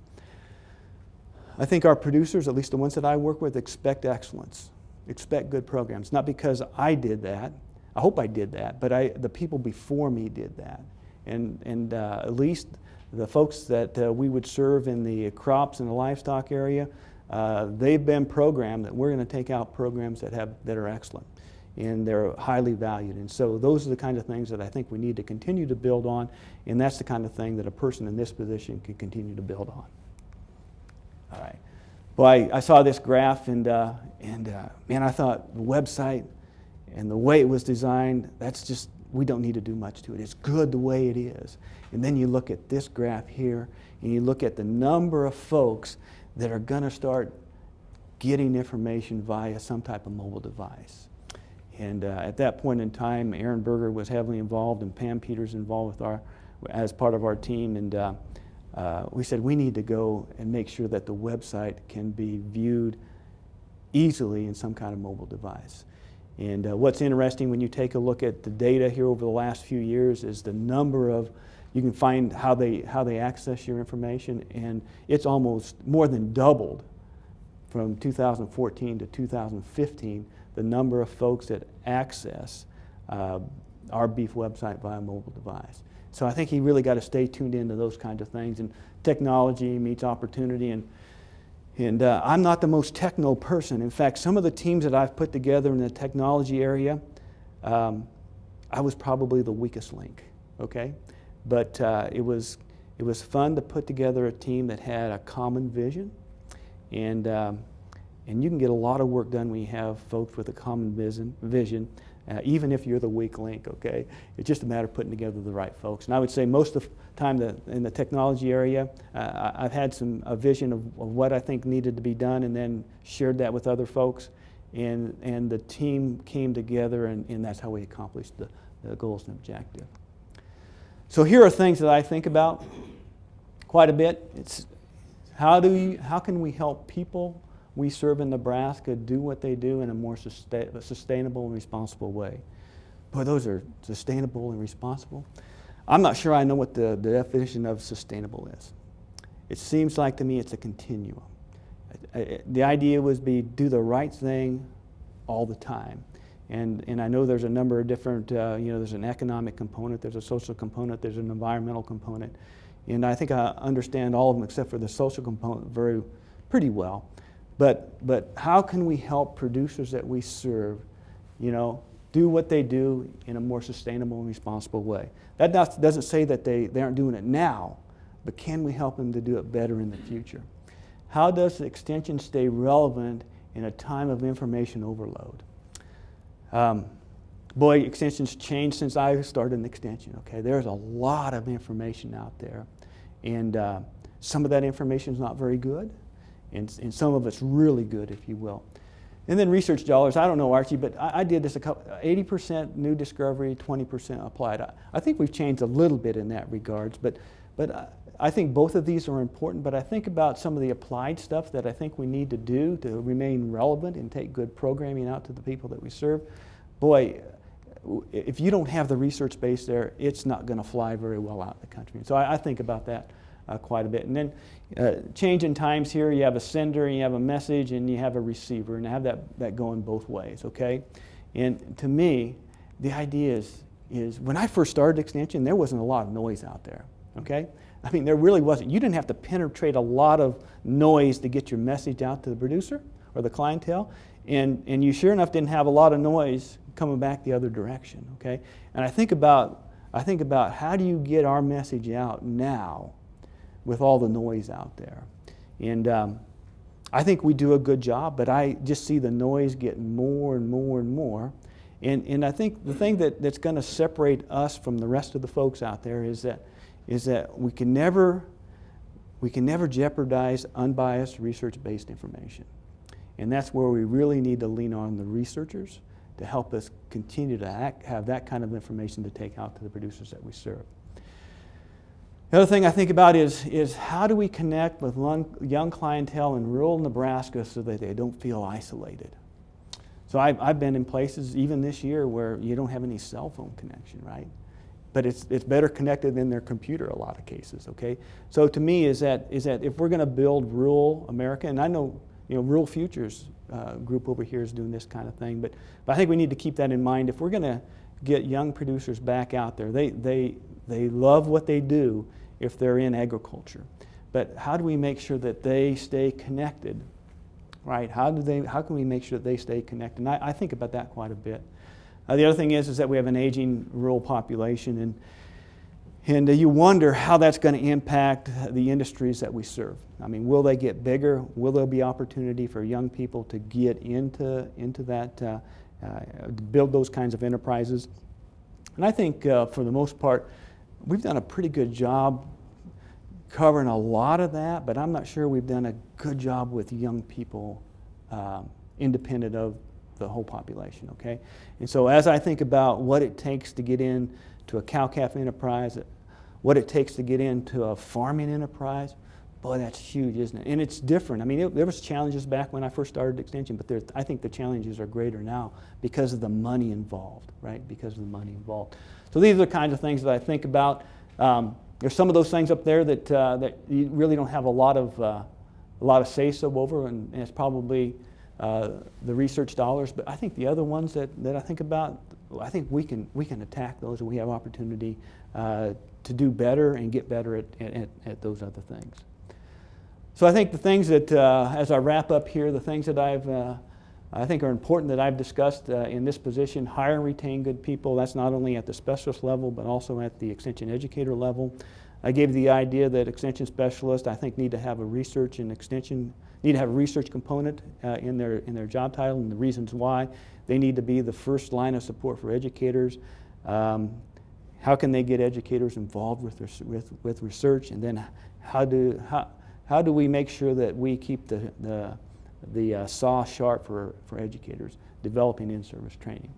I think our producers, at least the ones that I work with, expect excellence, expect good programs. Not because I did that, I hope I did that, but I, the people before me did that. And, and uh, at least the folks that uh, we would serve in the crops and the livestock area, uh, they've been programmed that we're going to take out programs that, have, that are excellent and they're highly valued. And so those are the kind of things that I think we need to continue to build on, and that's the kind of thing that a person in this position can continue to build on. All right. Well, I, I saw this graph, and, uh, and uh, man, I thought the website and the way it was designed, that's just, we don't need to do much to it. It's good the way it is. And then you look at this graph here, and you look at the number of folks that are going to start getting information via some type of mobile device. And uh, at that point in time, Aaron Berger was heavily involved, and Pam Peters involved with our, as part of our team. And uh, we said we need to go and make sure that the website can be viewed easily in some kind of mobile device. And uh, what's interesting when you take a look at the data here over the last few years is the number of you can find how they how they access your information, and it's almost more than doubled from 2014 to 2015 the number of folks that access uh, our beef website via mobile device. So I think he really got to stay tuned into those kinds of things. And technology meets opportunity. And, and uh, I'm not the most techno person. In fact, some of the teams that I've put together in the technology area, um, I was probably the weakest link, okay? But uh, it, was, it was fun to put together a team that had a common vision. And um, and you can get a lot of work done when you have folks with a common vision, vision uh, even if you're the weak link, okay? It's just a matter of putting together the right folks. And I would say most of the time the, in the technology area, uh, I've had some a vision of, of, what I think needed to be done and then shared that with other folks. And, and the team came together, and, and that's how we accomplished the, the goals and objective. So here are things that I think about quite a bit. It's how, do you, how can we help people we serve in Nebraska do what they do in a more sustainable and responsible way. Boy, those are sustainable and responsible. I'm not sure I know what the, the definition of sustainable is. It seems like to me it's a continuum. The idea was be do the right thing all the time. And, and I know there's a number of different, uh, you know, there's an economic component, there's a social component, there's an environmental component. And I think I understand all of them except for the social component very, pretty well. But, but how can we help producers that we serve, you know, do what they do in a more sustainable and responsible way? That doesn't say that they, they aren't doing it now, but can we help them to do it better in the future? How does the extension stay relevant in a time of information overload? Um, boy, extensions changed since I started an extension. Okay, there's a lot of information out there, and uh, some of that information is not very good and, and some of it's really good, if you will. And then research dollars, I don't know, Archie, but I, I did this a couple, 80% new discovery, 20% applied. I, I, think we've changed a little bit in that regards, but, but I, I think both of these are important, but I think about some of the applied stuff that I think we need to do to remain relevant and take good programming out to the people that we serve. Boy, if you don't have the research base there, it's not going to fly very well out in the country. And so I, I think about that uh, quite a bit. And then uh, change in times here, you have a sender, and you have a message, and you have a receiver, and have that, that going both ways, okay? And to me, the idea is, is when I first started Extension, there wasn't a lot of noise out there, okay? I mean, there really wasn't. You didn't have to penetrate a lot of noise to get your message out to the producer or the clientele. And, and you sure enough didn't have a lot of noise coming back the other direction, okay? And I think about, I think about how do you get our message out now with all the noise out there? And um, I think we do a good job, but I just see the noise getting more and more and more. And, and I think the thing that, that's going to separate us from the rest of the folks out there is that is that we can never, we can never jeopardize unbiased research-based information. And that's where we really need to lean on the researchers to help us continue to act, have that kind of information to take out to the producers that we serve. The other thing I think about is, is how do we connect with young clientele in rural Nebraska so that they don't feel isolated? So I've, I've been in places, even this year, where you don't have any cell phone connection, right? but it's, it's better connected than their computer a lot of cases okay so to me is that is that if we're going to build rural america and i know you know rural futures uh, group over here is doing this kind of thing but, but i think we need to keep that in mind if we're going to get young producers back out there they, they, they love what they do if they're in agriculture but how do we make sure that they stay connected right how do they how can we make sure that they stay connected and i, I think about that quite a bit uh, the other thing is, is that we have an aging rural population, and, and uh, you wonder how that's going to impact the industries that we serve. I mean, will they get bigger? Will there be opportunity for young people to get into, into that, uh, uh build those kinds of enterprises? And I think uh, for the most part, we've done a pretty good job covering a lot of that, but I'm not sure we've done a good job with young people um, independent of the whole population, okay? And so as I think about what it takes to get into a cow-calf enterprise, what it takes to get into a farming enterprise, boy, that's huge, isn't it? And it's different. I mean, it, there was challenges back when I first started Extension, but I think the challenges are greater now because of the money involved, right? Because of the money involved. So these are the kinds of things that I think about. Um, there's some of those things up there that, uh, that you really don't have a lot of, uh, a lot of say-so over, and, and it's probably uh, the research dollars. But I think the other ones that, that I think about, I think we can, we can attack those and we have opportunity uh, to do better and get better at, at, at, those other things. So I think the things that, uh, as I wrap up here, the things that I've, uh, I think are important that I've discussed uh, in this position, hire and retain good people. That's not only at the specialist level, but also at the extension educator level. I gave the idea that extension specialists, I think, need to have a research and extension need to have a research component uh, in, their, in their job title and the reasons why. They need to be the first line of support for educators. Um, how can they get educators involved with, with, with research? And then how do, how, how do we make sure that we keep the, the, the uh, saw sharp for, for educators, developing in-service training?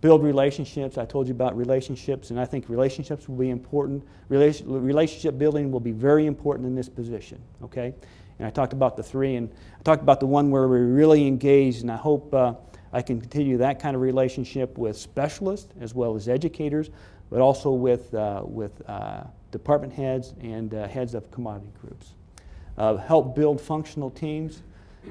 Build relationships. I told you about relationships, and I think relationships will be important. relationship building will be very important in this position, okay? And I talked about the three, and I talked about the one where we're really engaged, and I hope uh, I can continue that kind of relationship with specialists as well as educators, but also with, uh, with uh, department heads and uh, heads of commodity groups. Uh, help build functional teams,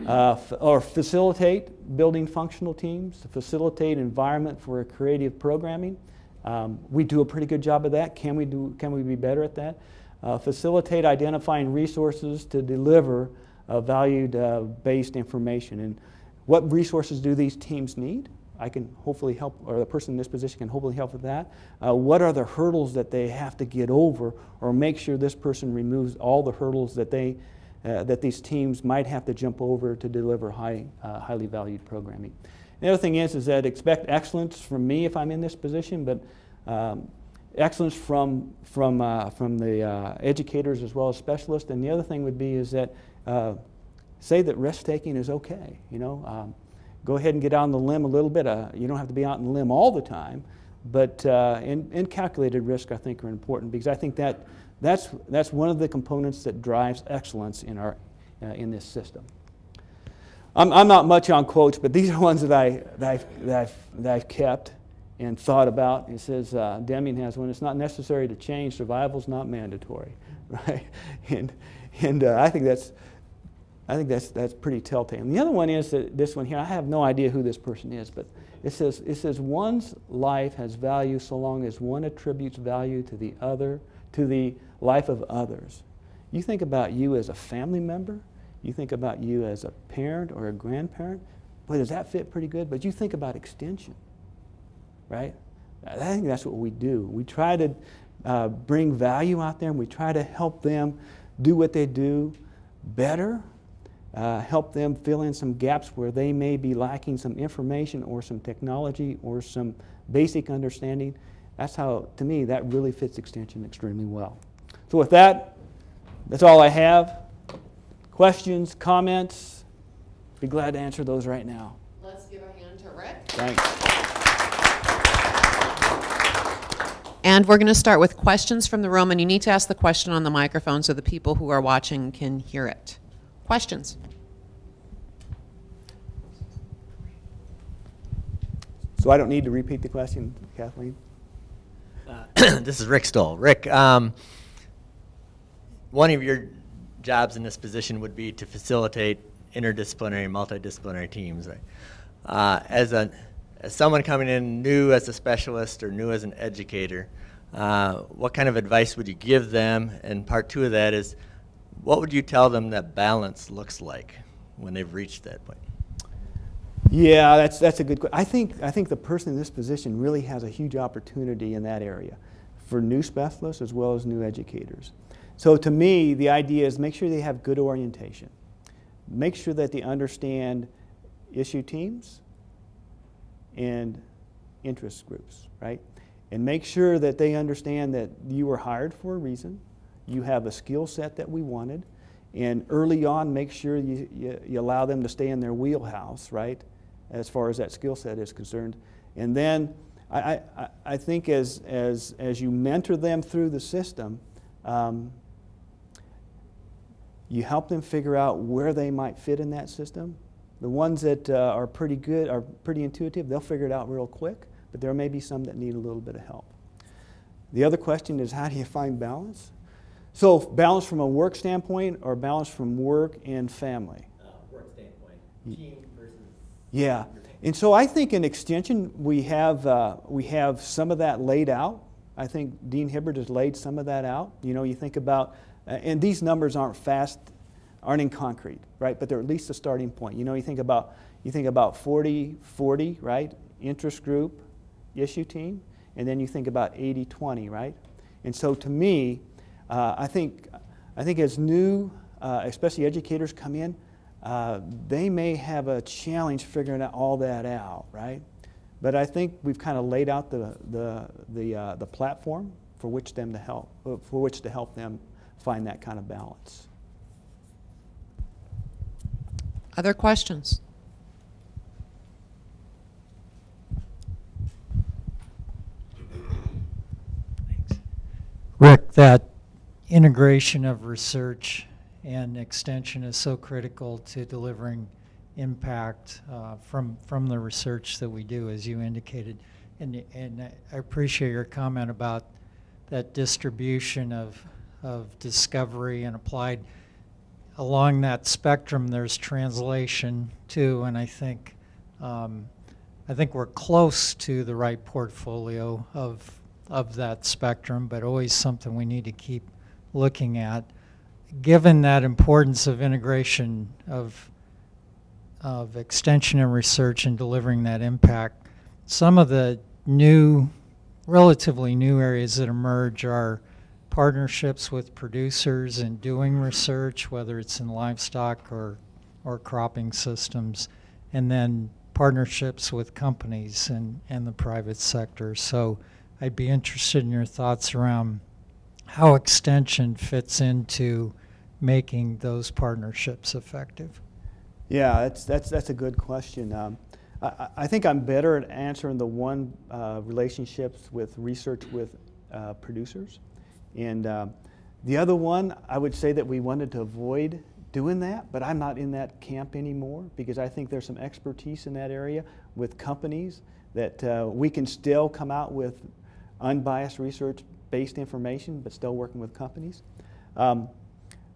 uh, f- or facilitate building functional teams, to facilitate environment for creative programming. Um, we do a pretty good job of that. Can we, do, can we be better at that? uh, facilitate identifying resources to deliver uh, valued uh, based information. And what resources do these teams need? I can hopefully help, or the person in this position can hopefully help with that. Uh, what are the hurdles that they have to get over, or make sure this person removes all the hurdles that they, uh, that these teams might have to jump over to deliver high, uh, highly valued programming. The other thing is, is that expect excellence from me if I'm in this position, but um, excellence from, from, uh, from the uh, educators as well as specialists. And the other thing would be is that uh, say that risk taking is okay. You know, um, go ahead and get on the limb a little bit. You don't have to be out on the limb all the time, but in, in calculated risk I think are important because I think that That's, that's one of the components that drives excellence in, our, uh, in this system. I'm, I'm not much on quotes, but these are <laughs> ones that, I, that, I've, that, I've, that I've kept and thought about. It says, uh, Deming has one, it's not necessary to change, survival is not mandatory, <laughs> right? And, and uh, I think that's, I think that's, that's pretty telltale. And the other one is that this one here, I have no idea who this person is, but it says, it says one's life has value so long as one attributes value to the other, to the life of others. You think about you as a family member, you think about you as a parent or a grandparent. Boy, does that fit pretty good? But you think about extension, right? I think that's what we do. We try to uh, bring value out there and we try to help them do what they do better, uh, help them fill in some gaps where they may be lacking some information or some technology or some basic understanding. That's how, to me, that really fits extension extremely well. So, with that, that's all I have. Questions, comments? Be glad to answer those right now. Let's give a hand to Rick. Thanks. And we're going to start with questions from the room, and you need to ask the question on the microphone so the people who are watching can hear it. Questions? So I don't need to repeat the question, Kathleen? Uh, <coughs> this is Rick Stoll. Rick, um, one of your jobs in this position would be to facilitate interdisciplinary, multidisciplinary teams, right? Uh, as a as someone coming in new as a specialist or new as an educator, uh, what kind of advice would you give them? And part two of that is, what would you tell them that balance looks like when they've reached that point? Yeah, that's, that's a good question. I think, I think the person in this position really has a huge opportunity in that area for new specialists as well as new educators. So to me, the idea is make sure they have good orientation. Make sure that they understand issue teams and interest groups, right? And make sure that they understand that you were hired for a reason. You have a skill set that we wanted. And early on, make sure you, you, you allow them to stay in their wheelhouse, right? As far as that skill set is concerned. And then I, I, I think as, as, as you mentor them through the system, um, you help them figure out where they might fit in that system. The ones that uh, are pretty good, are pretty intuitive, they'll figure it out real quick, but there may be some that need a little bit of help. The other question is how do you find balance? So, balance from a work standpoint or balance from work and family? Uh, work standpoint, team versus. Yeah. And so I think in extension, we have, uh, we have some of that laid out. I think Dean Hibberd has laid some of that out. You know, you think about, and these numbers aren't fast, aren't in concrete, right? But they're at least a starting point. You know, you think about, you think about 40 40, right? Interest group, issue team, and then you think about 80 20, right? And so to me, uh, I, think, I think as new, uh, especially educators come in, uh, they may have a challenge figuring all that out, right? But I think we've kind of laid out the, the, the, uh, the platform for which, them to help, uh, for which to help them find that kind of balance. Other questions? Rick, that integration of research and extension is so critical to delivering impact uh, from from the research that we do, as you indicated. And and I appreciate your comment about that distribution of of discovery and applied. Along that spectrum, there's translation too, and I think um, I think we're close to the right portfolio of of that spectrum, but always something we need to keep looking at. Given that importance of integration of of extension and research and delivering that impact, some of the new, relatively new areas that emerge are partnerships with producers in doing research, whether it's in livestock or or cropping systems, and then partnerships with companies and, and the private sector. So I'd be interested in your thoughts around how extension fits into making those partnerships effective. Yeah, that's, that's, that's a good question. Um, I, I think I'm better at answering the one uh, relationships with research with uh, producers. And uh, The other one, I would say that we wanted to avoid doing that, but I'm not in that camp anymore because I think there's some expertise in that area with companies that uh, we can still come out with unbiased research based information, but still working with companies. Um,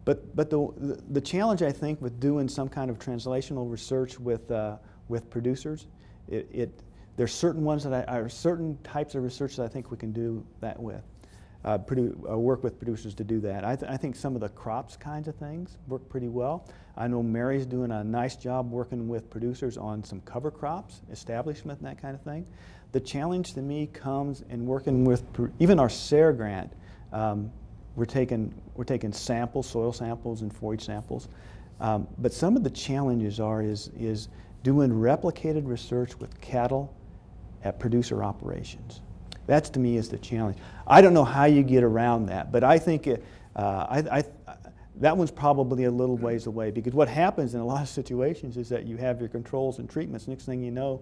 but but the, the, challenge I think with doing some kind of translational research with uh, with producers, it, it there's certain ones that I, are certain types of research that I think we can do that with. Uh, produ- uh, work with producers to do that. I, th- I think some of the crops kinds of things work pretty well. I know Mary's doing a nice job working with producers on some cover crops, establishment, and that kind of thing. The challenge to me comes in working with even our SARE grant. Um, we're taking we're taking samples, soil samples, and forage samples. Um, but some of the challenges are is is doing replicated research with cattle at producer operations. That's to me is the challenge. I don't know how you get around that, but I think it, uh, I, I, that one's probably a little ways away because what happens in a lot of situations is that you have your controls and treatments. Next thing you know,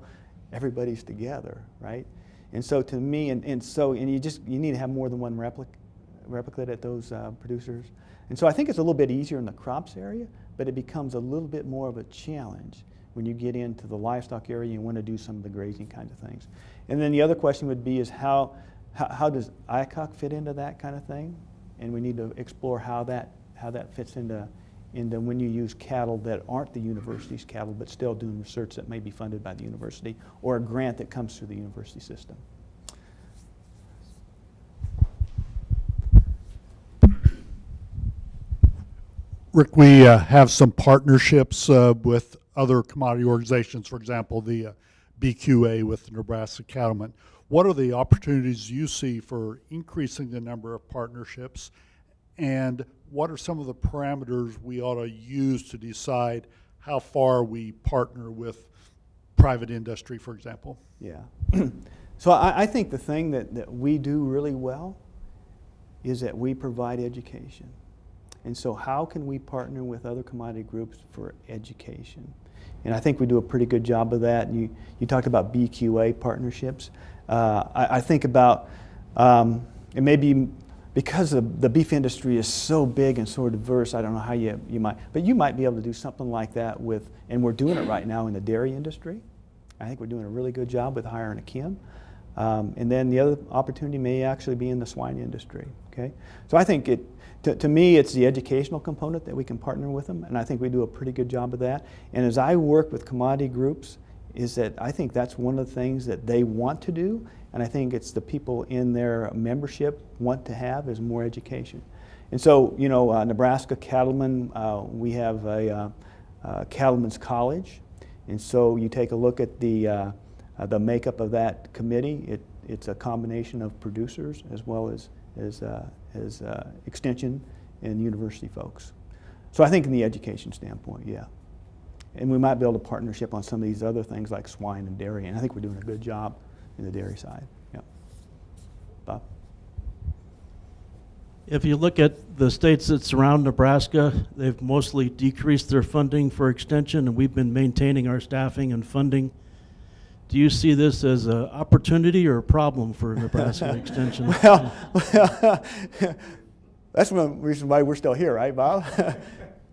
everybody's together, right? And so to me, and, and so and you just you need to have more than one replic, replicate at those uh, producers. And so I think it's a little bit easier in the crops area, but it becomes a little bit more of a challenge when you get into the livestock area you want to do some of the grazing kind of things. And then the other question would be is how, how, how does IACUC fit into that kind of thing? And we need to explore how that, how that fits into, into when you use cattle that aren't the university's cattle, but still doing research that may be funded by the university or a grant that comes through the university system. Rick, we uh, have some partnerships uh, with other commodity organizations, for example, the uh, BQA with the Nebraska Cattlemen. What are the opportunities you see for increasing the number of partnerships? And what are some of the parameters we ought to use to decide how far we partner with private industry, for example? Yeah. <clears throat> so I, I think the thing that, that we do really well is that we provide education. And so, how can we partner with other commodity groups for education? And I think we do a pretty good job of that. And You, you talked about BQA partnerships. Uh, I, I, think about, um, it may be because the, the beef industry is so big and so diverse, I don't know how you, you might, but you might be able to do something like that with, and we're doing it right now in the dairy industry. I think we're doing a really good job with hiring a Kim. Um, and then the other opportunity may actually be in the swine industry. Okay, so I think it, to, to me, it's the educational component that we can partner with them, and I think we do a pretty good job of that. And as I work with commodity groups, is that I think that's one of the things that they want to do, and I think it's the people in their membership want to have is more education. And so, you know, uh, Nebraska Cattlemen, uh, we have a uh, uh Cattlemen's College, and so you take a look at the uh, uh, the makeup of that committee. It, it's a combination of producers as well as as as uh, extension and university folks. So I think in the education standpoint, yeah. And we might build a partnership on some of these other things like swine and dairy, and I think we're doing a good job in the dairy side. Yeah. Bob? If you look at the states that surround Nebraska, they've mostly decreased their funding for extension, and we've been maintaining our staffing and funding. Do you see this as an opportunity or a problem for Nebraska <laughs> Extension? well, <laughs> that's one reason why we're still here, right, Bob?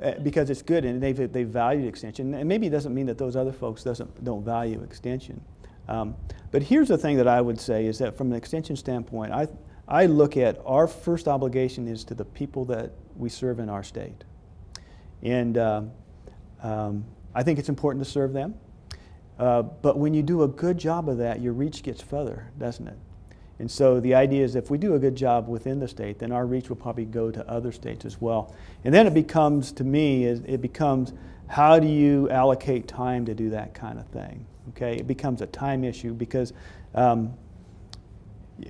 Uh, <laughs> because it's good and they've, they valued extension. And maybe it doesn't mean that those other folks doesn't, don't value extension. Um, but here's the thing that I would say is that from an extension standpoint, I, I look at our first obligation is to the people that we serve in our state. And uh, um, I think it's important to serve them. Uh, but when you do a good job of that, your reach gets further, doesn't it? And so the idea is if we do a good job within the state, then our reach will probably go to other states as well. And then it becomes, to me, it becomes how do you allocate time to do that kind of thing? Okay, it becomes a time issue because, um,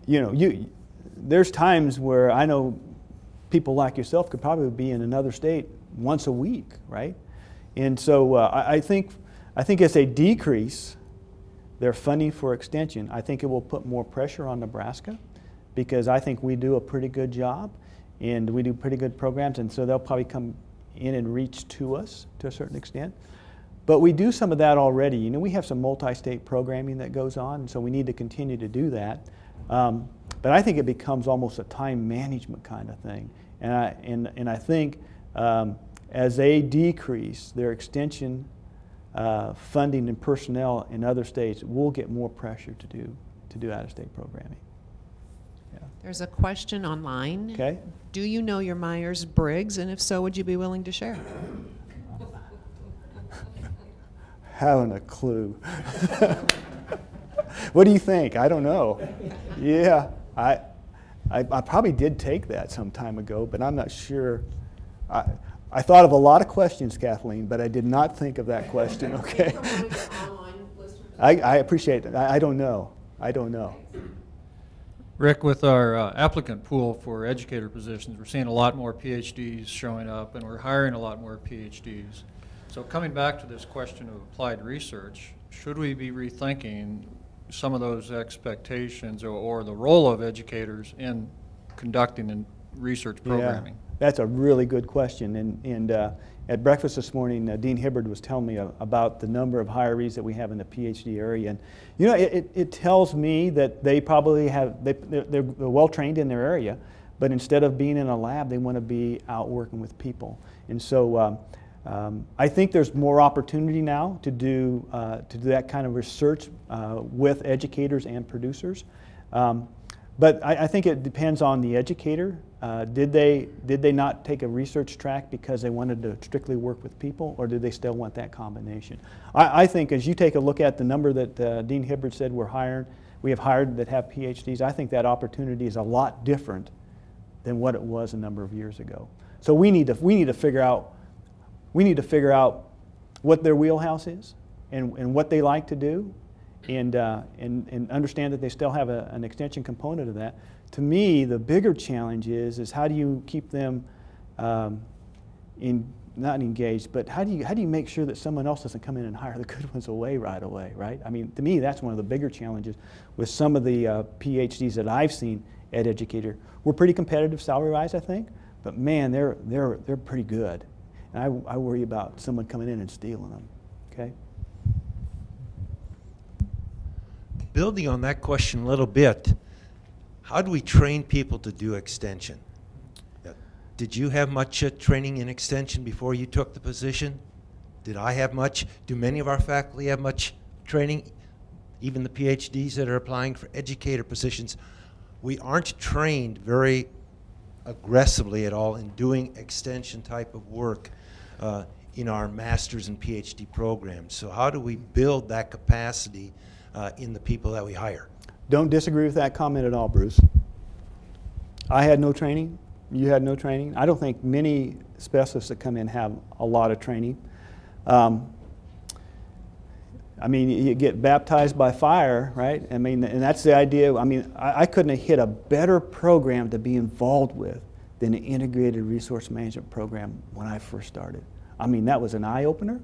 you know, you, there's times where I know people like yourself could probably be in another state once a week, right? And so uh, I, I think I think as they decrease their funding for extension, I think it will put more pressure on Nebraska because I think we do a pretty good job and we do pretty good programs, and so they'll probably come in and reach to us to a certain extent. But we do some of that already. You know, we have some multi-state programming that goes on, and so we need to continue to do that. Um, but I think it becomes almost a time management kind of thing. And I, and, and I think um, as they decrease their extension uh, funding and personnel in other states, we'll get more pressure to do, to do out-of-state programming. Yeah. There's a question online. Okay? Do you know your Myers-Briggs, and if so, would you be willing to share? <laughs> Haven't a clue. <laughs> what do you think? I don't know. Yeah, I, I, I probably did take that some time ago, but I'm not sure. I, I thought of a lot of questions, Kathleen, but I did not think of that question, okay? I, I appreciate that. I, I don't know. I don't know. Rick, with our uh, applicant pool for educator positions, we're seeing a lot more PhDs showing up, and we're hiring a lot more PhDs. So coming back to this question of applied research, should we be rethinking some of those expectations or, or the role of educators in conducting and research programming? That's a really good question. And, and uh, at breakfast this morning, uh, Dean Hibberd was telling me a- about the number of hirees that we have in the PhD area. And, you know, it, it, it tells me that they probably have, they, they're, they're well trained in their area, but instead of being in a lab, they want to be out working with people. And so um, um, I think there's more opportunity now to do, uh, to do that kind of research uh, with educators and producers. Um, but I, I think it depends on the educator. Uh, did they did they not take a research track because they wanted to strictly work with people, or did they still want that combination? I, I think as you take a look at the number that uh, Dean Hibberd said we're hired, we have hired that have PhDs. I think that opportunity is a lot different than what it was a number of years ago. So we need to we need to figure out we need to figure out what their wheelhouse is and, and what they like to do and, uh, and, and understand that they still have a, an extension component of that. To me, the bigger challenge is, is how do you keep them um, in, not engaged, but how do, you, how do you make sure that someone else doesn't come in and hire the good ones away right away, right? I mean, to me, that's one of the bigger challenges with some of the uh, PhDs that I've seen at Educator. We're pretty competitive salary-wise, I think, but man, they're, they're, they're pretty good. And I, I worry about someone coming in and stealing them, okay? Building on that question a little bit, how do we train people to do extension? Did you have much uh, training in extension before you took the position? Did I have much? Do many of our faculty have much training? Even the PhDs that are applying for educator positions, we aren't trained very aggressively at all in doing extension type of work uh, in our master's and PhD programs. So how do we build that capacity uh, in the people that we hire? Don't disagree with that comment at all, Bruce. I had no training. You had no training. I don't think many specialists that come in have a lot of training. Um, I mean, you get baptized by fire, right? I mean, and that's the idea. I mean, I, I couldn't have hit a better program to be involved with than an integrated resource management program when I first started. I mean, that was an eye opener.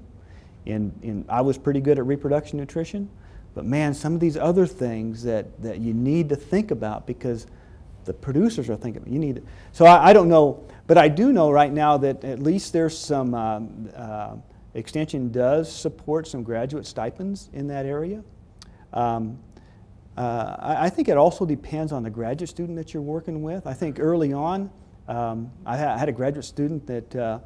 And, and I was pretty good at reproduction nutrition. But man, some of these other things that, that you need to think about because the producers are thinking, you need It. So I, I don't know, but I do know right now that at least there's some, um, uh, Extension does support some graduate stipends in that area. Um, uh, I, I think it also depends on the graduate student that you're working with. I think early on, um, I, ha- I had a graduate student that uh,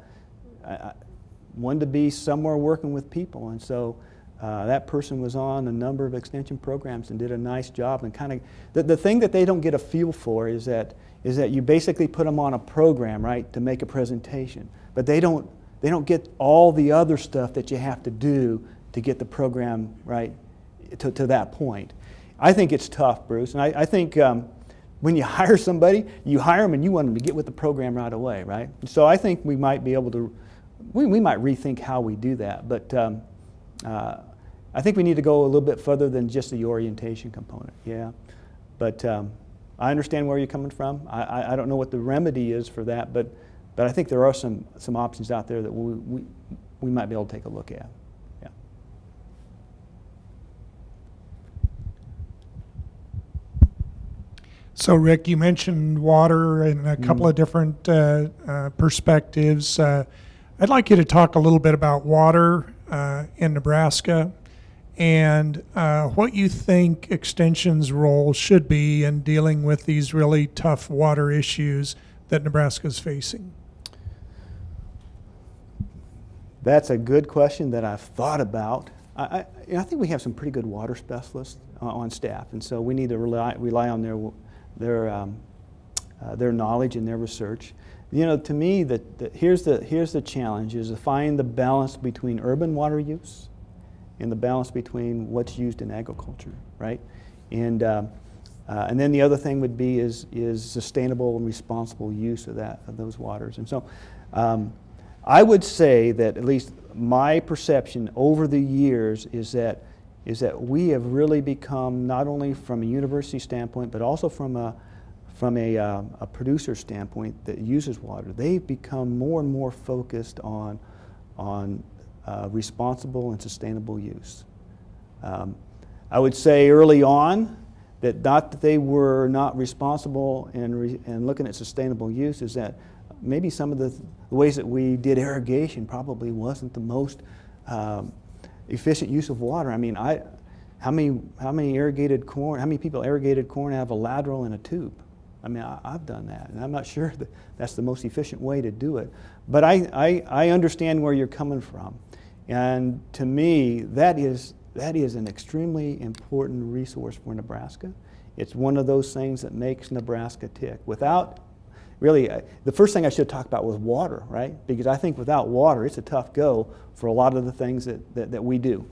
wanted to be somewhere working with people, and so uh, that person was on a number of extension programs and did a nice job. And kind of the, the thing that they don't get a feel for is that is that you basically put them on a program, right, to make a presentation, but they don't they don't get all the other stuff that you have to do to get the program right to, to that point. I think it's tough, Bruce, and I, I think. Um, when you <laughs> hire somebody, you hire them and you want them to get with the program right away, right? So I think we might be able to, we, we might rethink how we do that. But um, uh, I think we need to go a little bit further than just the orientation component, yeah. But um, I understand where you're coming from. I, I, I don't know what the remedy is for that, but, but I think there are some, some options out there that we, we, we might be able to take a look at. Yeah. So, Rick, you mentioned water and a couple of different uh, uh, perspectives. Uh, I'd like you to talk a little bit about water uh, in Nebraska and uh, what you think Extension's role should be in dealing with these really tough water issues that Nebraska is facing? That's a good question that I've thought about. I, I, I think we have some pretty good water specialists on, on staff, and so we need to rely, rely on their, their, um, uh, their knowledge and their research. You know, to me, the, the, here's, the, here's the challenge, is to find the balance between urban water use and the balance between what's used in agriculture, right? And, um, uh, and then the other thing would be is, is sustainable and responsible use of, that, of those waters. And so um, I would say that at least my perception over the years is that, is that we have really become, not only from a university standpoint, but also from a, from a, uh, a producer standpoint that uses water, they've become more and more focused on, on uh, responsible and sustainable use. Um, I would say early on that not that they were not responsible and, re, and looking at sustainable use is that maybe some of the, th- ways that we did irrigation probably wasn't the most um, efficient use of water. I mean, I, how many, how many irrigated corn, how many people irrigated corn of a lateral in a tube? I mean, I, I've done that, and I'm not sure that that's the most efficient way to do it. But I, I, I understand where you're coming from. And to me, that is, that is an extremely important resource for Nebraska. It's one of those things that makes Nebraska tick. Without, really, uh, the first thing I should talk about was water, right? Because I think without water, it's a tough go for a lot of the things that, that, that we do.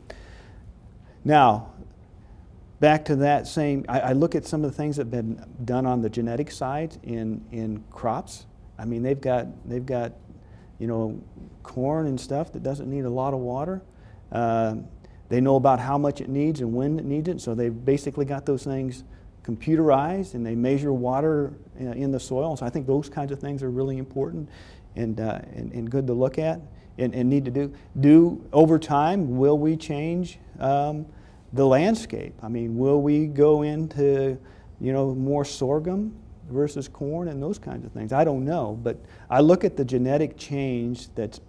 Now, back to that same, I, I look at some of the things that have been done on the genetic side in, in crops. I mean, they've got, they've got, you know, corn and stuff that doesn't need a lot of water. Uh, they know about how much it needs and when it needs it, so they've basically got those things computerized and they measure water uh, in the soil. So I think those kinds of things are really important and, uh, and, and good to look at and, and need to do. Do over time, will we change um, the landscape? I mean, will we go into, you know, more sorghum versus corn and those kinds of things? I don't know, but I look at the genetic change that's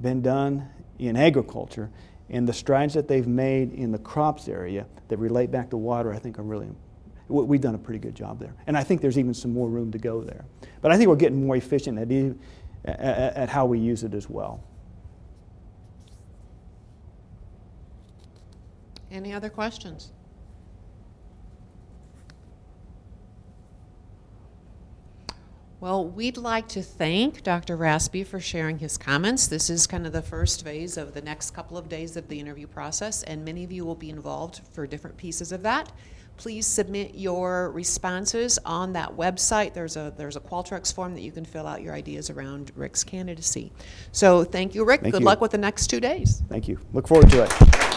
been done in agriculture and the strides that they've made in the crops area that relate back to water, I think are really we- We've done a pretty good job there. And I think there's even some more room to go there. But I think we're getting more efficient at, at how we use it as well. Any other questions? Well, we'd like to thank Dr. Rasby for sharing his comments. This is kind of the first phase of the next couple of days of the interview process, and many of you will be involved for different pieces of that. Please submit your responses on that website. There's a there's a Qualtrics form that you can fill out your ideas around Rick's candidacy. So thank you, Rick. Thank Good you. luck with the next two days. Thank you. Look forward to it.